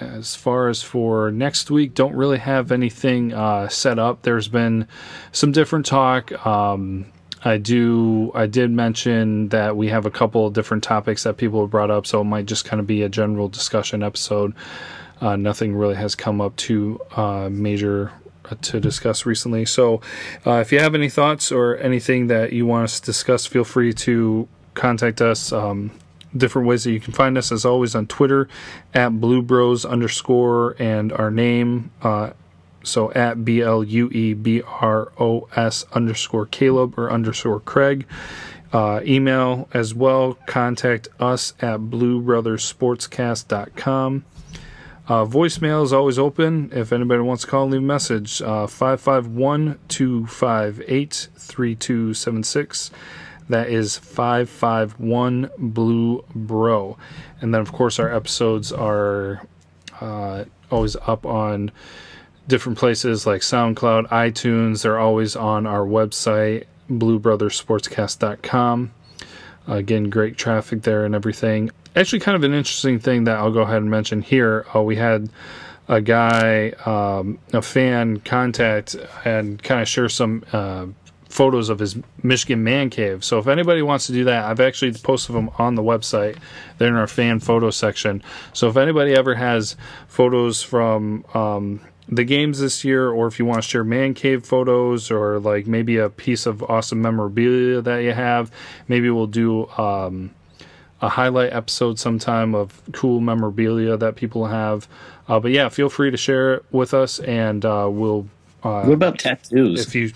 as far as for next week, don't really have anything uh, set up. There's been some different talk. Um, I do. I did mention that we have a couple of different topics that people have brought up, so it might just kind of be a general discussion episode. Uh, nothing really has come up to uh, major uh, to discuss recently. So, uh, if you have any thoughts or anything that you want us to discuss, feel free to contact us. Um, different ways that you can find us, as always, on Twitter at Blue Bros underscore and our name uh, so at B L U E B R O S underscore Caleb or underscore Craig. Uh, email as well. Contact us at bluebrothersportscast.com. Uh, voicemail is always open. If anybody wants to call and leave a message, uh, 551 258 3276. That is 551 Blue Bro. And then, of course, our episodes are uh, always up on different places like SoundCloud, iTunes. They're always on our website, bluebrothersportscast.com. Again, great traffic there and everything. Actually, kind of an interesting thing that I'll go ahead and mention here. Uh, we had a guy, um, a fan, contact and kind of share some uh, photos of his Michigan man cave. So if anybody wants to do that, I've actually posted them on the website. They're in our fan photo section. So if anybody ever has photos from um, the games this year, or if you want to share man cave photos or like maybe a piece of awesome memorabilia that you have, maybe we'll do um, a highlight episode sometime of cool memorabilia that people have. Uh, but yeah, feel free to share it with us, and uh, we'll. Uh, what about tattoos? If you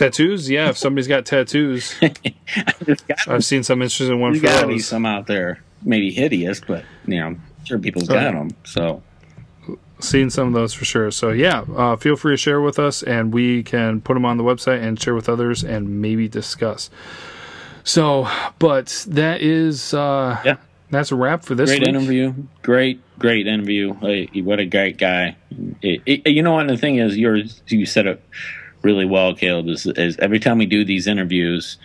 tattoos, yeah, if somebody's got tattoos, I've seen some interesting ones. There's got to be some out there, maybe hideous, but you know, I'm sure people's got them. So seen some of those for sure. So yeah, uh, feel free to share with us, and we can put them on the website and share with others, and maybe discuss. So, but that is uh, yeah, that's a wrap for this. Great week. interview, great, great interview. What a great guy. It, it, you know what the thing is, yours you said it really well, Caleb. Is, is every time we do these interviews,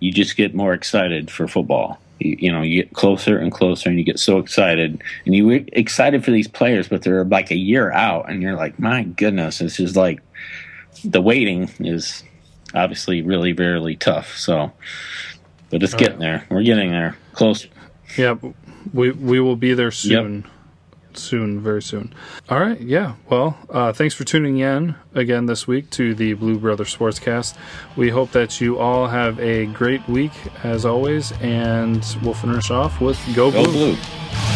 you just get more excited for football. You, you know you get closer and closer and you get so excited. And you are excited for these players but they're like a year out and you're like my goodness it's just like the waiting is obviously really really tough. So but it's getting there. We're getting there. Close. Yeah we we will be there soon. yep soon, very soon. All right, yeah. Well, uh, thanks for tuning in again this week to the Blue Brother Sportscast. We hope that you all have a great week as always, and we'll finish off with Go, Go Blue. Blue.